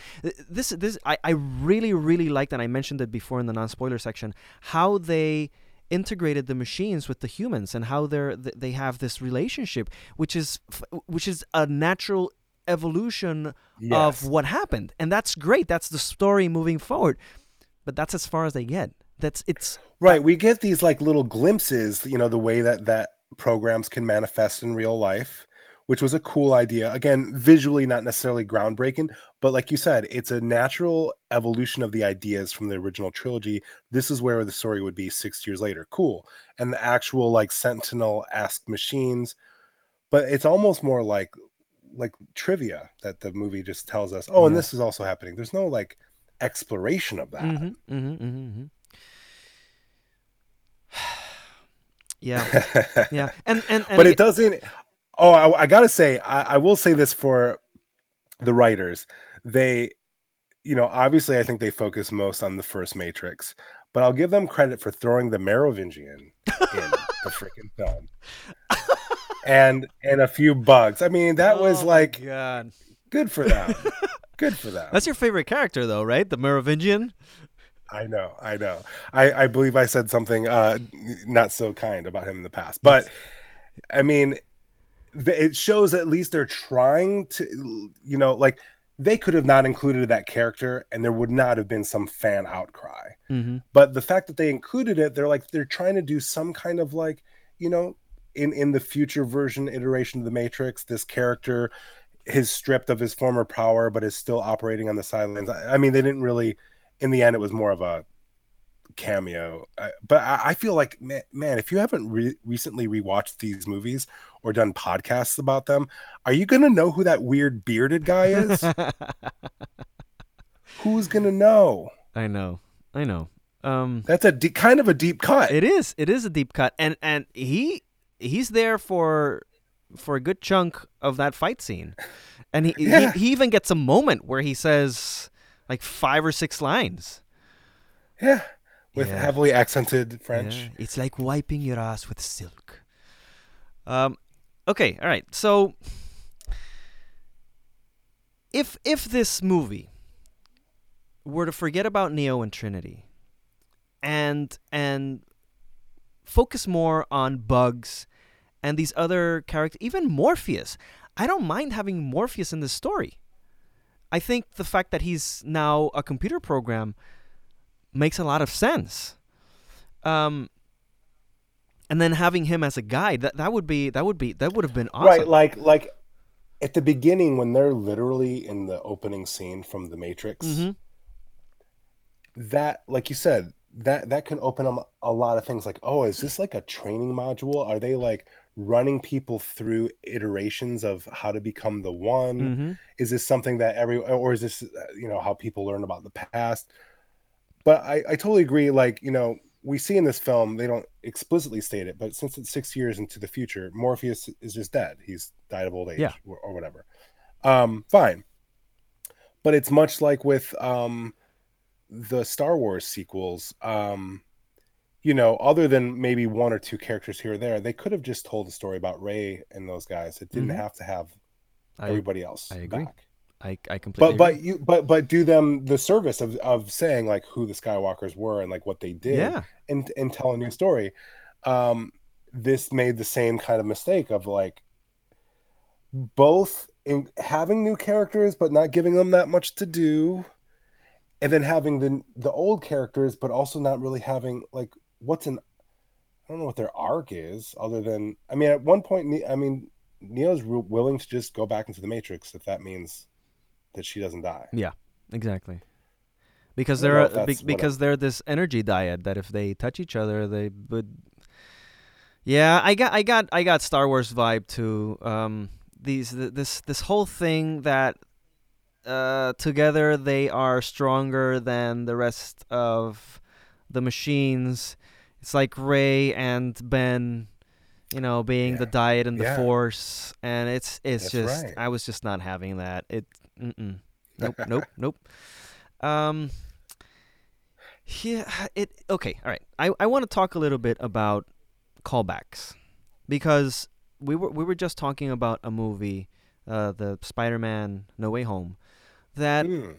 This this I, I really really liked and I mentioned it before in the non spoiler section how they integrated the machines with the humans and how they're they have this relationship which is which is a natural evolution Yes. of what happened. And that's great. That's the story moving forward. But that's as far as they get. That's it's Right. We get these like little glimpses, you know, the way that that programs can manifest in real life, which was a cool idea. Again, visually not necessarily groundbreaking, but like you said, it's a natural evolution of the ideas from the original trilogy. This is where the story would be 6 years later. Cool. And the actual like Sentinel-esque machines, but it's almost more like like trivia that the movie just tells us, "Oh, and this is also happening." There's no like exploration of that. Mhm, mhm, mhm, mhm. yeah yeah and and, and but it doesn't oh i, I gotta say I, I will say this for the writers they you know obviously i think they focus most on the first matrix but i'll give them credit for throwing the merovingian in the freaking film and and a few bugs i mean that was Oh my like God. good for them good for them That's your favorite character, though, right? The Merovingian. I know, I know. I, I believe I said something uh, not so kind about him in the past, but I mean, it shows at least they're trying to, you know, like they could have not included that character, and there would not have been some fan outcry. Mm-hmm. But the fact that they included it, they're like they're trying to do some kind of like, you know, in in the future version iteration of the Matrix, this character is stripped of his former power, but is still operating on the sidelines. I, I mean, they didn't really. In the end, it was more of a cameo. I, but I, I feel like, man, man if you haven't re- recently rewatched these movies or done podcasts about them, are you gonna know who that weird bearded guy is? Who's gonna know? I know. I know. Um, That's a de- kind of a deep cut. it is. It is a deep cut, and and he he's there for for a good chunk of that fight scene, and he Yeah. he, he even gets a moment where he says like five or six lines. Yeah, with Yeah. heavily accented French. Yeah, It's like wiping your ass with silk. Um, okay, all right. So, if if this movie were to forget about Neo and Trinity, and and focus more on Bugs and these other characters, even Morpheus, I don't mind having Morpheus in this story. I think the fact that he's now a computer program makes a lot of sense. Um, and then having him as a guide that that would be that would be that would have been awesome. Right, like like at the beginning when they're literally in the opening scene from The Matrix. Mhm. That, like you said, that that can open up a lot of things. Like, oh, is this like a training module? Are they like running people through iterations of how to become the one? Mhm. Is this something that every, or is this uh, you know how people learn about the past? But I I totally agree. Like you know. We see in this film, they don't explicitly state it, but since it's six years into the future, Morpheus is just dead. He's died of old age Yeah. or, or whatever. Um, fine. But it's much like with um, the Star Wars sequels. Um, you know, other than maybe one or two characters here or there, they could have just told a story about Rey and those guys. It didn't Mhm. have to have I, everybody else. I agree. back. I I completely But agree. but you but but do them the service of of saying like who the Skywalkers were and like what they did yeah and and tell a new story. Um, this made the same kind of mistake of like both in having new characters but not giving them that much to do, and then having the the old characters but also not really having like what's an I don't know what their arc is other than I mean at one point I mean Neo's willing to just go back into the Matrix if that means that she doesn't die. Yeah, exactly because they're a- be- because they're this energy dyad that if they touch each other they would yeah I got I got I got Star Wars vibe too um these this this whole thing that uh together they are stronger than the rest of the machines it's like Rey and Ben you know being the dyad and the Yeah. force and it's it's That's just right. I was just not having that it Mm-mm. Nope, nope, nope. Um, yeah, it okay. All right. I, I want to talk a little bit about callbacks because we were we were just talking about a movie, uh, the Spider-Man No Way Home, that Hmm.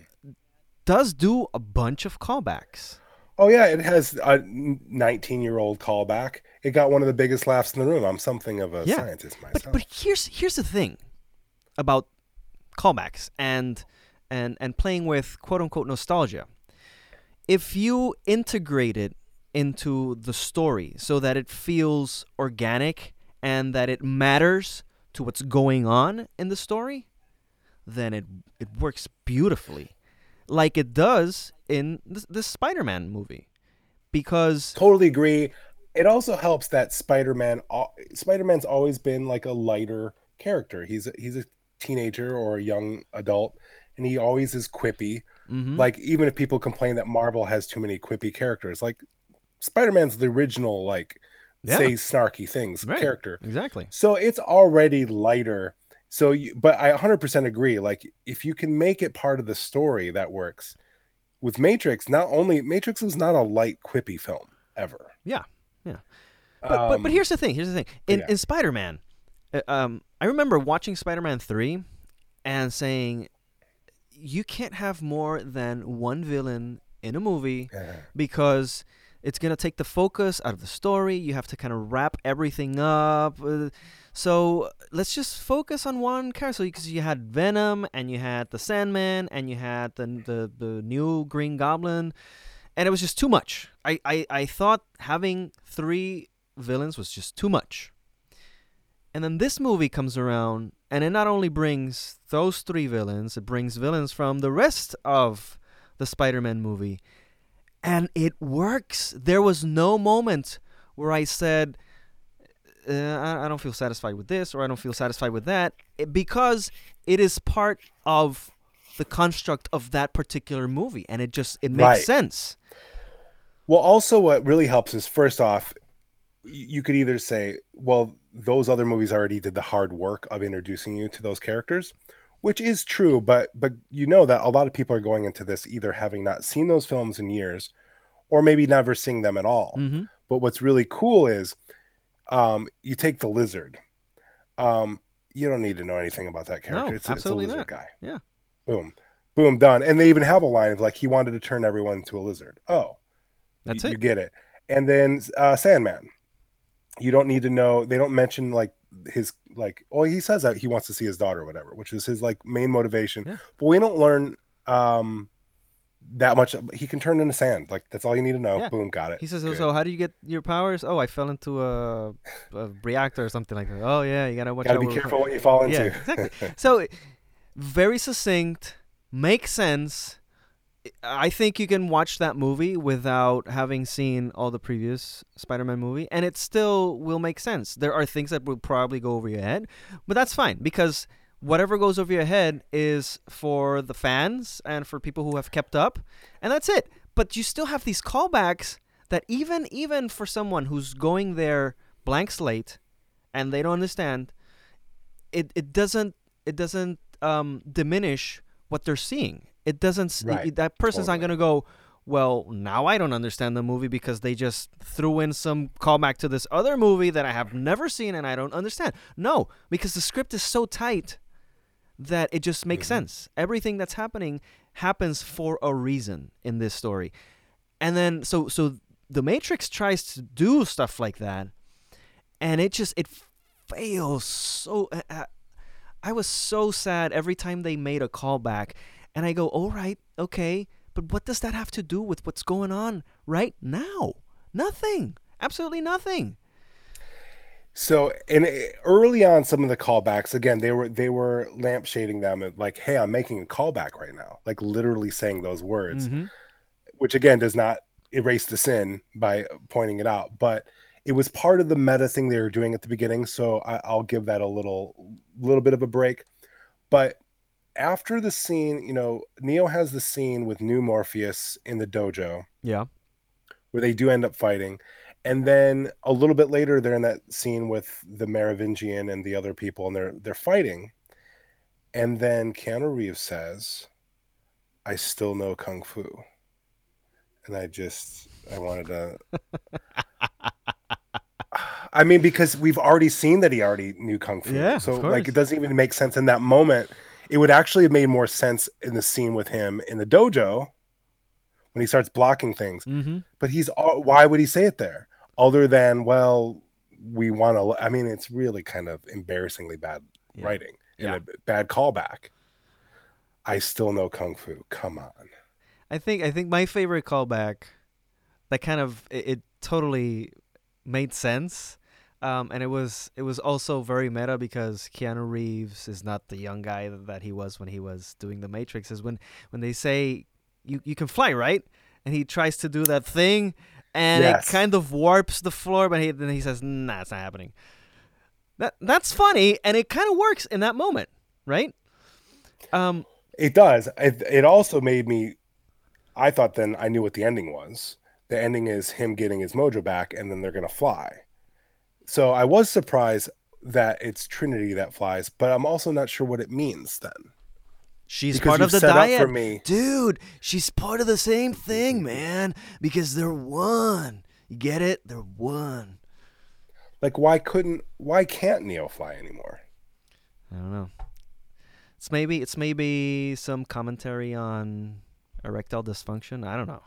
does do a bunch of callbacks. Oh yeah, it has a 19 year old callback. It got one of the biggest laughs in the room. I'm something of a Yeah, scientist But myself. but here's here's the thing about callbacks and and and playing with quote unquote nostalgia. If you integrate it into the story so that it feels organic and that it matters to what's going on in the story, then it it works beautifully, like it does in the, the Spider-Man movie, because totally agree. It also helps that Spider-Man Spider-Man's always been like a lighter character. He's he's a teenager or a young adult and he always is quippy. Mhm. Like even if people complain that Marvel has too many quippy characters, like Spider-Man's the original like Yeah. say snarky things Right. character. exactly. So it's already lighter. So, you, but I 100% agree. Like, if you can make it part of the story, that works. With Matrix, not only Matrix was not a light, quippy film ever. Yeah, yeah. But, but but Um, here's the thing. Here's the thing. In yeah. in Spider Man, um, I remember watching Spider Man three, and saying, you can't have more than one villain in a movie Yeah. because it's gonna take the focus out of the story. You have to kind of wrap everything up. uh, So let's just focus on one character. Because you had Venom, and you had the Sandman, and you had the the, the new Green Goblin, and it was just too much. I, I, I thought having three villains was just too much. And then this movie comes around, and it not only brings those three villains, it brings villains from the rest of the Spider-Man movie, and it works. There was no moment where I said, uh, I, I don't feel satisfied with this or I don't feel satisfied with that, it- because it is part of the construct of that particular movie, and it just it makes Right. sense. Well, also, what really helps is first off, you could either say, well, those other movies already did the hard work of introducing you to those characters, which is true, but but you know that a lot of people are going into this either having not seen those films in years or maybe never seeing them at all. Mm-hmm. But what's really cool is um, you take the lizard. Um, you don't need to know anything about that character. No, it's, it's a lizard not. guy. Yeah. Boom. Boom, done. And they even have a line of like he wanted to turn everyone into a lizard. Oh, That's you, it. You get it. And then uh, Sandman. You don't need to know. They don't mention like his like. Oh, he says that he wants to see his daughter, or whatever, which is his like main motivation. Yeah. But we don't learn um that much. He can turn into sand. Like that's all you need to know. Yeah. Boom, got it. He says, Good. "So how do you get your powers?" Oh, I fell into a, a reactor or something like that. Oh yeah, you gotta watch Gotta out. be careful what you fall into. Yeah, exactly. so, very succinct, makes sense. I think you can watch that movie without having seen all the previous Spider-Man movie, and it still will make sense. There are things that will probably go over your head, but that's fine because whatever goes over your head is for the fans and for people who have kept up, and that's it. But you still have these callbacks that even even for someone who's going there blank slate and they don't understand, it, it doesn't it doesn't um, diminish what they're seeing. It doesn't. Right. it- that person's not gonna go. Well, now I don't understand the movie because they just threw in some callback to this other movie that I have never seen and I don't understand. No, because the script is so tight that it just makes Mm-hmm. sense. Everything that's happening happens for a reason in this story. And then so so the Matrix tries to do stuff like that and it just it fails so uh, I was so sad every time they made a callback and I go, "All right, okay, but what does that have to do with what's going on right now? Nothing. Absolutely nothing." So, and early on, some of the callbacks again, they were they were lampshading them like, "Hey, I'm making a callback right now," like literally saying those words, Mhm. which again does not erase the sin by pointing it out, but it was part of the meta thing they were doing at the beginning. So I, I'll give that a little little bit of a break. But after the scene, you know, Neo has the scene with New Morpheus in the dojo Yeah. where they do end up fighting. And then a little bit later, they're in that scene with the Merovingian and the other people, and they're they're fighting. And then Keanu Reeves says, I still know Kung Fu. And I just, I wanted to. I mean, because we've already seen that he already knew Kung Fu. Yeah, so, like, it doesn't even make sense in that moment. It would actually have made more sense in the scene with him in the dojo when he starts blocking things. Mm-hmm. But he's, all, why would he say it there? Other than, well, we want to, I mean, it's really kind of embarrassingly bad Yeah. writing and Yeah. a bad callback. I still know kung fu. Come on. I think I think my favorite callback that kind of it, it totally made sense. Um, and it was it was also very meta because Keanu Reeves is not the young guy that he was when he was doing the Matrix. Is when when they say you you can fly right, and he tries to do that thing, and Yes. it kind of warps the floor, but he, then he says, "Nah, it's not happening." That that's funny, and it kind of works in that moment, right? Um, It does. It, it also made me. I thought then I knew what the ending was. The ending is him getting his mojo back, and then they're gonna fly. So I was surprised that it's Trinity that flies, but I'm also not sure what it means then. She's Because part of the dyad. for me. Dude, she's part of the same thing, man. Because they're one. You get it? They're one. Like, why couldn't? Why can't Neo fly anymore? I don't know. It's maybe it's maybe some commentary on erectile dysfunction. I don't know.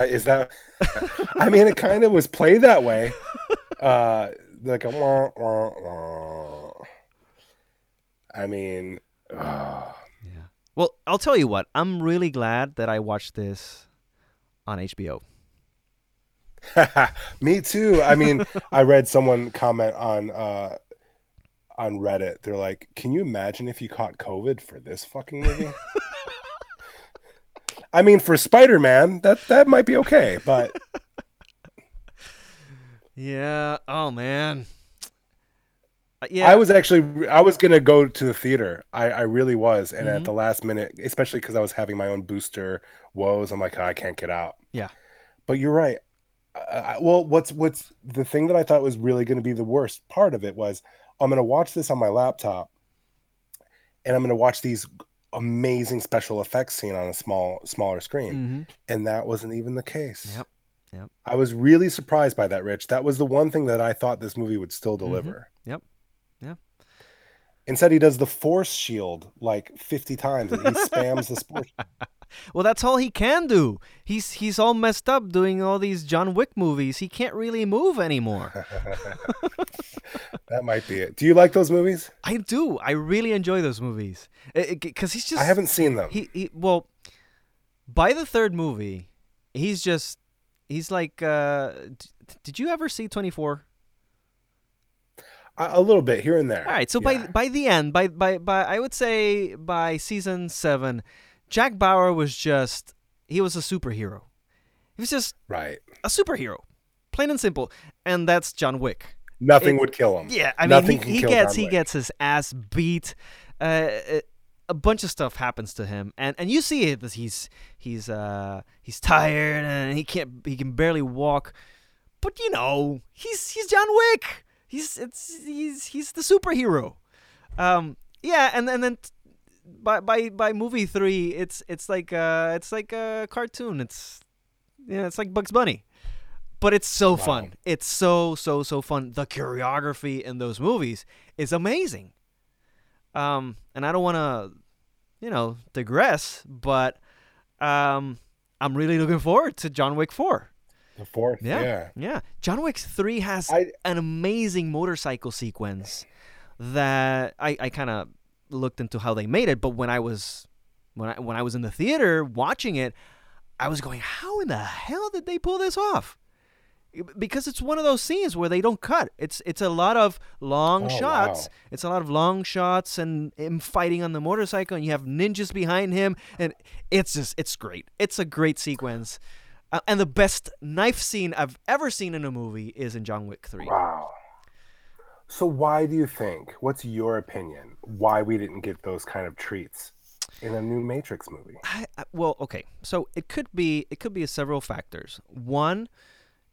Uh, Is that? I mean, it kind of was played that way. Uh, like a wah, wah, wah. I mean, uh, Yeah. Well, I'll tell you what. I'm really glad that I watched this on HBO. me too. I mean, I read someone comment on uh, on Reddit. They're like, "Can you imagine if you caught COVID for this fucking movie?" I mean, for Spider Man, that that might be okay, but Yeah. Oh man. Uh, Yeah. I was actually I was gonna go to the theater. I, I really was, and Mhm. at the last minute, especially because I was having my own booster woes, I'm like, "Oh, I can't get out. Yeah. But you're right. I- well, what's what's the thing that I thought was really going to be the worst part of it was I'm going to watch this on my laptop, and I'm going to watch these amazing special effects scene on a small smaller screen, hmm and that wasn't even the case. Yep. Yep. I was really surprised by that, Rich. That was the one thing that I thought this movie would still deliver. Mm-hmm. Yep. Yeah. Instead, he does the force shield like 50 times and he spams the sport. Well, that's all he can do. He's he's all messed up doing all these John Wick movies. He can't really move anymore. that might be it. Do you like those movies? I do. I really enjoy those movies because he's just I haven't seen them. he, he well by the third movie he's just he's like uh d- did you ever see 24 A, a little bit here and there. all right so Yeah. by by the end by by by i would say by season 7 jack bauer was just he was a superhero he was just right. a superhero plain and simple and that's john wick Nothing It- would kill him. yeah i Nothing mean can he, he gets John he Wick. gets his ass beat uh it- a bunch of stuff happens to him and and you see it that he's he's uh he's tired and he can't he can barely walk but you know he's he's john wick. He's it's he's he's the superhero. Um yeah and, and then t- by by by movie three it's it's like uh it's like a cartoon. It's yeah it's like bugs bunny. But it's so Wow. fun. It's so so so fun. The choreography in those movies is amazing um and i don't want to you know digress but um i'm really looking forward to john wick 4 The fourth. yeah Yeah. yeah, john wick 3 has I an amazing motorcycle sequence that i i kind of looked into how they made it but when i was when i when i was in the theater watching it i was going how in the hell did they pull this off because it's one of those scenes where they don't cut. It's it's a lot of long Oh, shots. wow. It's a lot of long shots and him fighting on the motorcycle, and you have ninjas behind him, and it's just it's great. It's a great sequence, uh, and the best knife scene I've ever seen in a movie is in John Wick Three. wow. So why do you think? What's your opinion? Why we didn't get those kind of treats in a new Matrix movie? I, I, well, okay, so it could be it could be several factors. One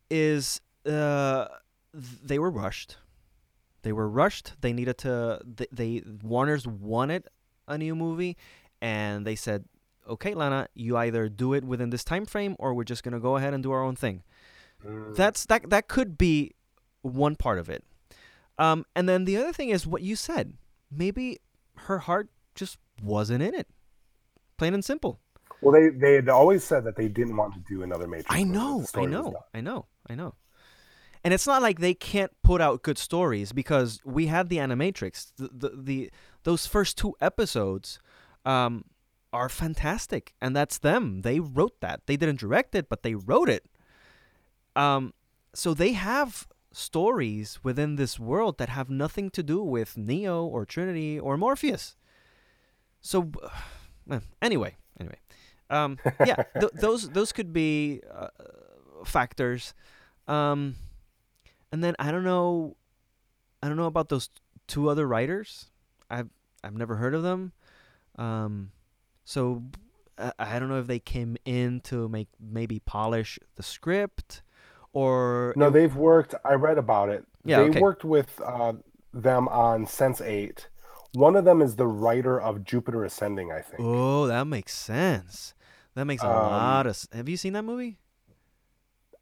is uh, they were rushed. They were rushed. They needed to. They, they Warner's wanted a new movie, and they said, "Okay, Lana, you either do it within this time frame, or we're just gonna go ahead and do our own thing." Mm. That's that. That could be one part of it. Um, and then the other thing is what you said. Maybe her heart just wasn't in it. Plain and simple. Well, they they had always said that they didn't want to do another Matrix. I know, I know. I know, I know. And it's not like they can't put out good stories because we had the Animatrix. The the, the those first two episodes um, are fantastic, and that's them. They wrote that. They didn't direct it, but they wrote it. Um, so they have stories within this world that have nothing to do with Neo or Trinity or Morpheus. So, anyway, anyway, um, yeah, th- those those could be uh, factors. Um, and then I don't know, I don't know about those two other writers. I've I've never heard of them. Um, so I, I don't know if they came in to make maybe polish the script, or No, they've worked. I read about it. Yeah, they okay. worked with uh, them on Sense Eight. One of them is the writer of Jupiter Ascending, I think. oh, that makes sense. That makes a Um, lot of. Have you seen that movie?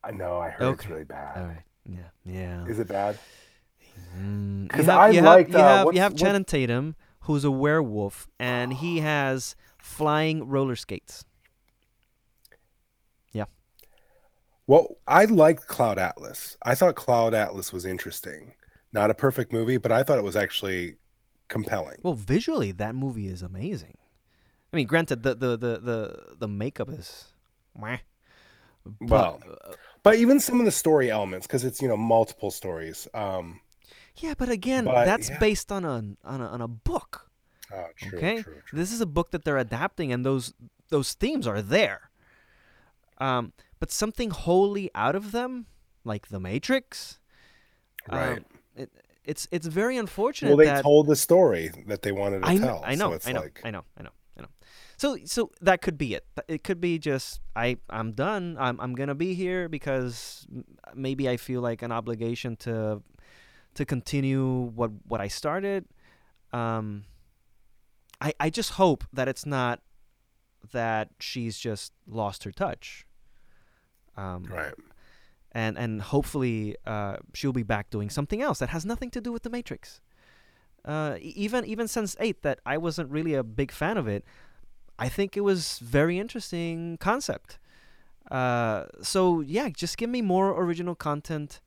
I know. I heard it's really bad. All right. Yeah. Yeah. Is it bad? Mm, you 'Cause have, I you liked, have, you uh, have, you have what- Channing Tatum, who's a werewolf, and he has flying roller skates. Yeah. Well, I liked Cloud Atlas. I thought Cloud Atlas was interesting. Not a perfect movie, but I thought it was actually compelling. Well, visually, that movie is amazing. I mean, granted, the the the the, the makeup is, meh. But, Well, uh, But even some of the story elements, because it's you know multiple stories. Um, yeah, but again, but, that's yeah. based on a on a on a book. oh, true, okay, true, true. this is a book that they're adapting, and those those themes are there. Um, but something wholly out of them, like The Matrix, Right. um, it, it's it's very unfortunate Well, they that told the story that they wanted to I tell. I know, so it's I know, like, I know, I know, I know. So so that could be it. It could be just I I'm done. I'm I'm gonna be here because maybe I feel like an obligation to to continue what what I started. Um, I I just hope that it's not that she's just lost her touch. Um, right. and and hopefully uh, she'll be back doing something else that has nothing to do with the Matrix. Uh, even even Sense Eight, that I wasn't really a big fan of it. I think it was very interesting concept. Uh, so yeah, just give me more original content,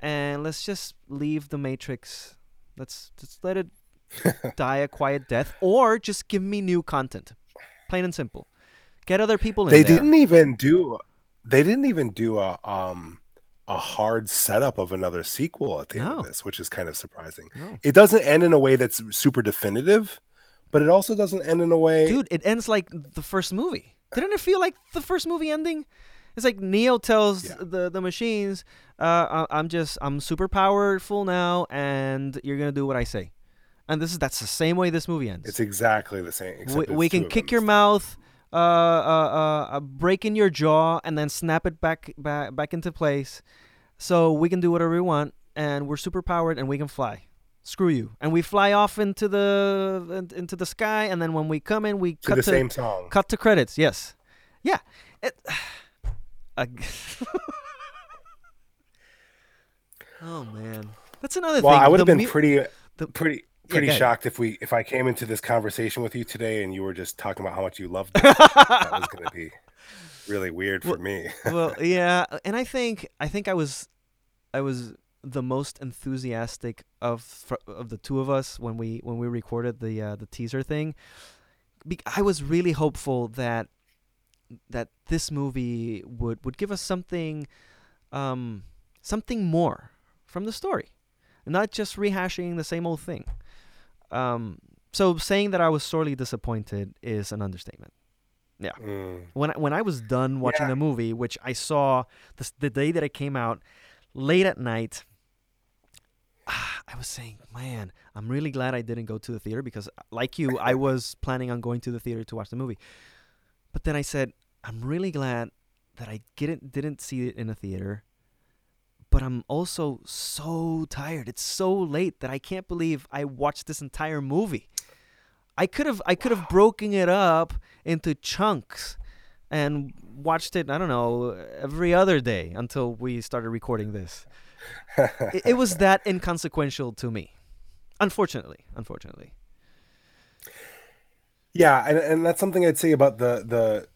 and let's just leave the Matrix. Let's just let it die a quiet death, or just give me new content, plain and simple. Get other people in They there. didn't even do. They didn't even do a um a hard setup of another sequel at the end of this, which is kind of surprising. No. It doesn't end in a way that's super definitive, but it also doesn't end in a way. dude it ends like the first movie didn't it feel like the first movie ending it's like neo tells Yeah. the the machines uh I- i'm just i'm super powerful now and you're gonna do what i say and this is that's the same way this movie ends It's exactly the same. we, we can kick your mouth uh, uh, uh, uh, break in your jaw and then snap it back, back back into place so we can do whatever we want and we're super powered and we can fly screw you and we fly off into the into the sky and then when we come in we cut to cut the to same song. cut to credits yes yeah it, uh, oh man that's another Well, thing I would have been mu- pretty the- pretty pretty ahead. shocked if we if I came into this conversation with you today and you were just talking about how much you loved it. that was going to be really weird for Well, me. well, yeah, and I think I think I was I was the most enthusiastic of fr- of the two of us when we when we recorded the uh, the teaser thing. Be- I was really hopeful that that this movie would would give us something um something more from the story, not just rehashing the same old thing. Um, so saying that I was sorely disappointed is an understatement Mm. when I, when I was done watching Yeah. the movie, which I saw the, the day that it came out, late at night, I was saying, man, I'm really glad I didn't go to the theater because, like you, I was planning on going to the theater to watch the movie. But then I said, I'm really glad that I didn't didn't see it in a theater. But I'm also so tired. It's so late that I can't believe I watched this entire movie. I could have I could have broken it up into chunks and watched it. I don't know every other day until we started recording this. It, it was that inconsequential to me, unfortunately. Unfortunately. Yeah, and, and that's something I'd say about the the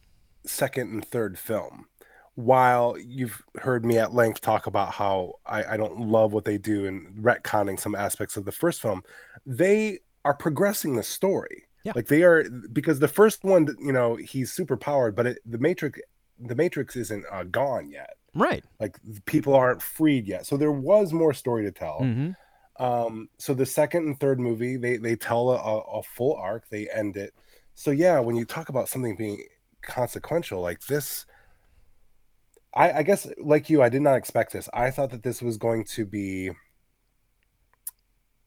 second and third film. While you've heard me at length talk about how I, I don't love what they do in retconning some aspects of the first film, they are progressing the story. Yeah. Like they are because the first one, you know, he's super powered, but it, the Matrix, the Matrix isn't uh, gone yet. Right. Like people aren't freed yet, so there was more story to tell. hmm Um, so the second and third movie, they they tell a, a full arc, they end it. So yeah, when you talk about something being consequential like this, I, I guess like you, I did not expect this. I thought that this was going to be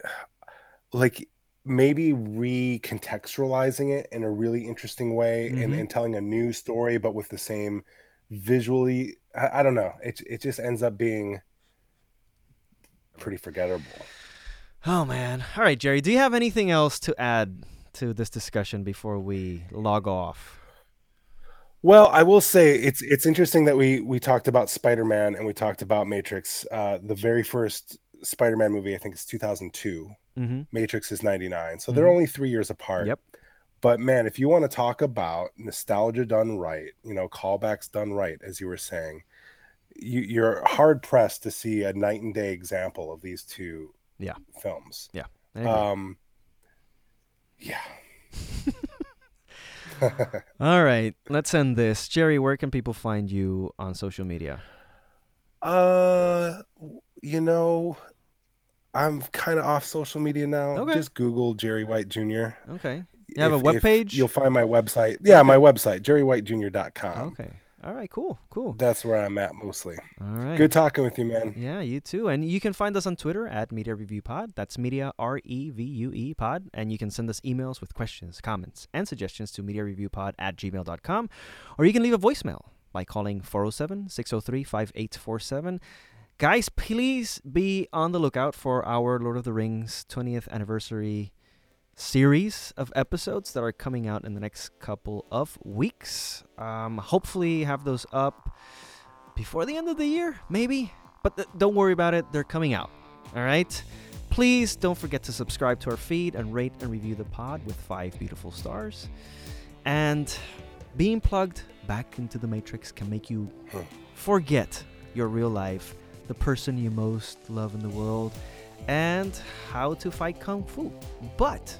like maybe recontextualizing it in a really interesting way and, Mhm. and telling a new story, but with the same visually. I, I don't know. It it just ends up being pretty forgettable. Oh man. All right, Jerry. Do you have anything else to add to this discussion before we log off? Well, I will say it's it's interesting that we we talked about Spider-Man and we talked about Matrix. Uh, the very first Spider-Man movie, I think, is 2002. Mm-hmm. Matrix is 99. So they're Mhm. only three years apart. Yep. But man, if you want to talk about nostalgia done right, you know, callbacks done right, as you were saying, you, you're hard pressed to see a night and day example of these two Yeah. films. Agree. Um, yeah. All right. Let's end this. Jerry, where can people find you on social media? Uh, you know, I'm kind of off social media now. Okay. Just Google Jerry White Jr. Okay. You have a web page? You'll find my website. Yeah, my website, jerrywhitejr.com. Okay. All right. Cool. Cool. That's where I'm at mostly. All right. Good talking with you, man. Yeah, you too. And you can find us on Twitter at Media Revue Pod. That's Media R E V U E Pod. And you can send us emails with questions, comments, and suggestions to MediaRevuePod at gmail.com. Or you can leave a voicemail by calling 407 603 5847. Guys, please be on the lookout for our Lord of the Rings 20th anniversary series of episodes that are coming out in the next couple of weeks. Um, hopefully, have those up before the end of the year, maybe. But th- don't worry about it, they're coming out. All right? Please don't forget to subscribe to our feed and rate and review the pod with five beautiful stars. And being plugged back into the Matrix can make you forget your real life, the person you most love in the world, and how to fight Kung Fu. But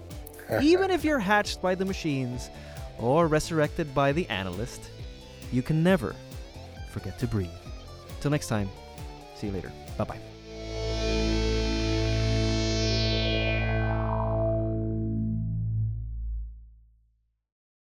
even if you're hatched by the machines or resurrected by the analyst, you can never forget to breathe. Till next time, see you later. Bye bye.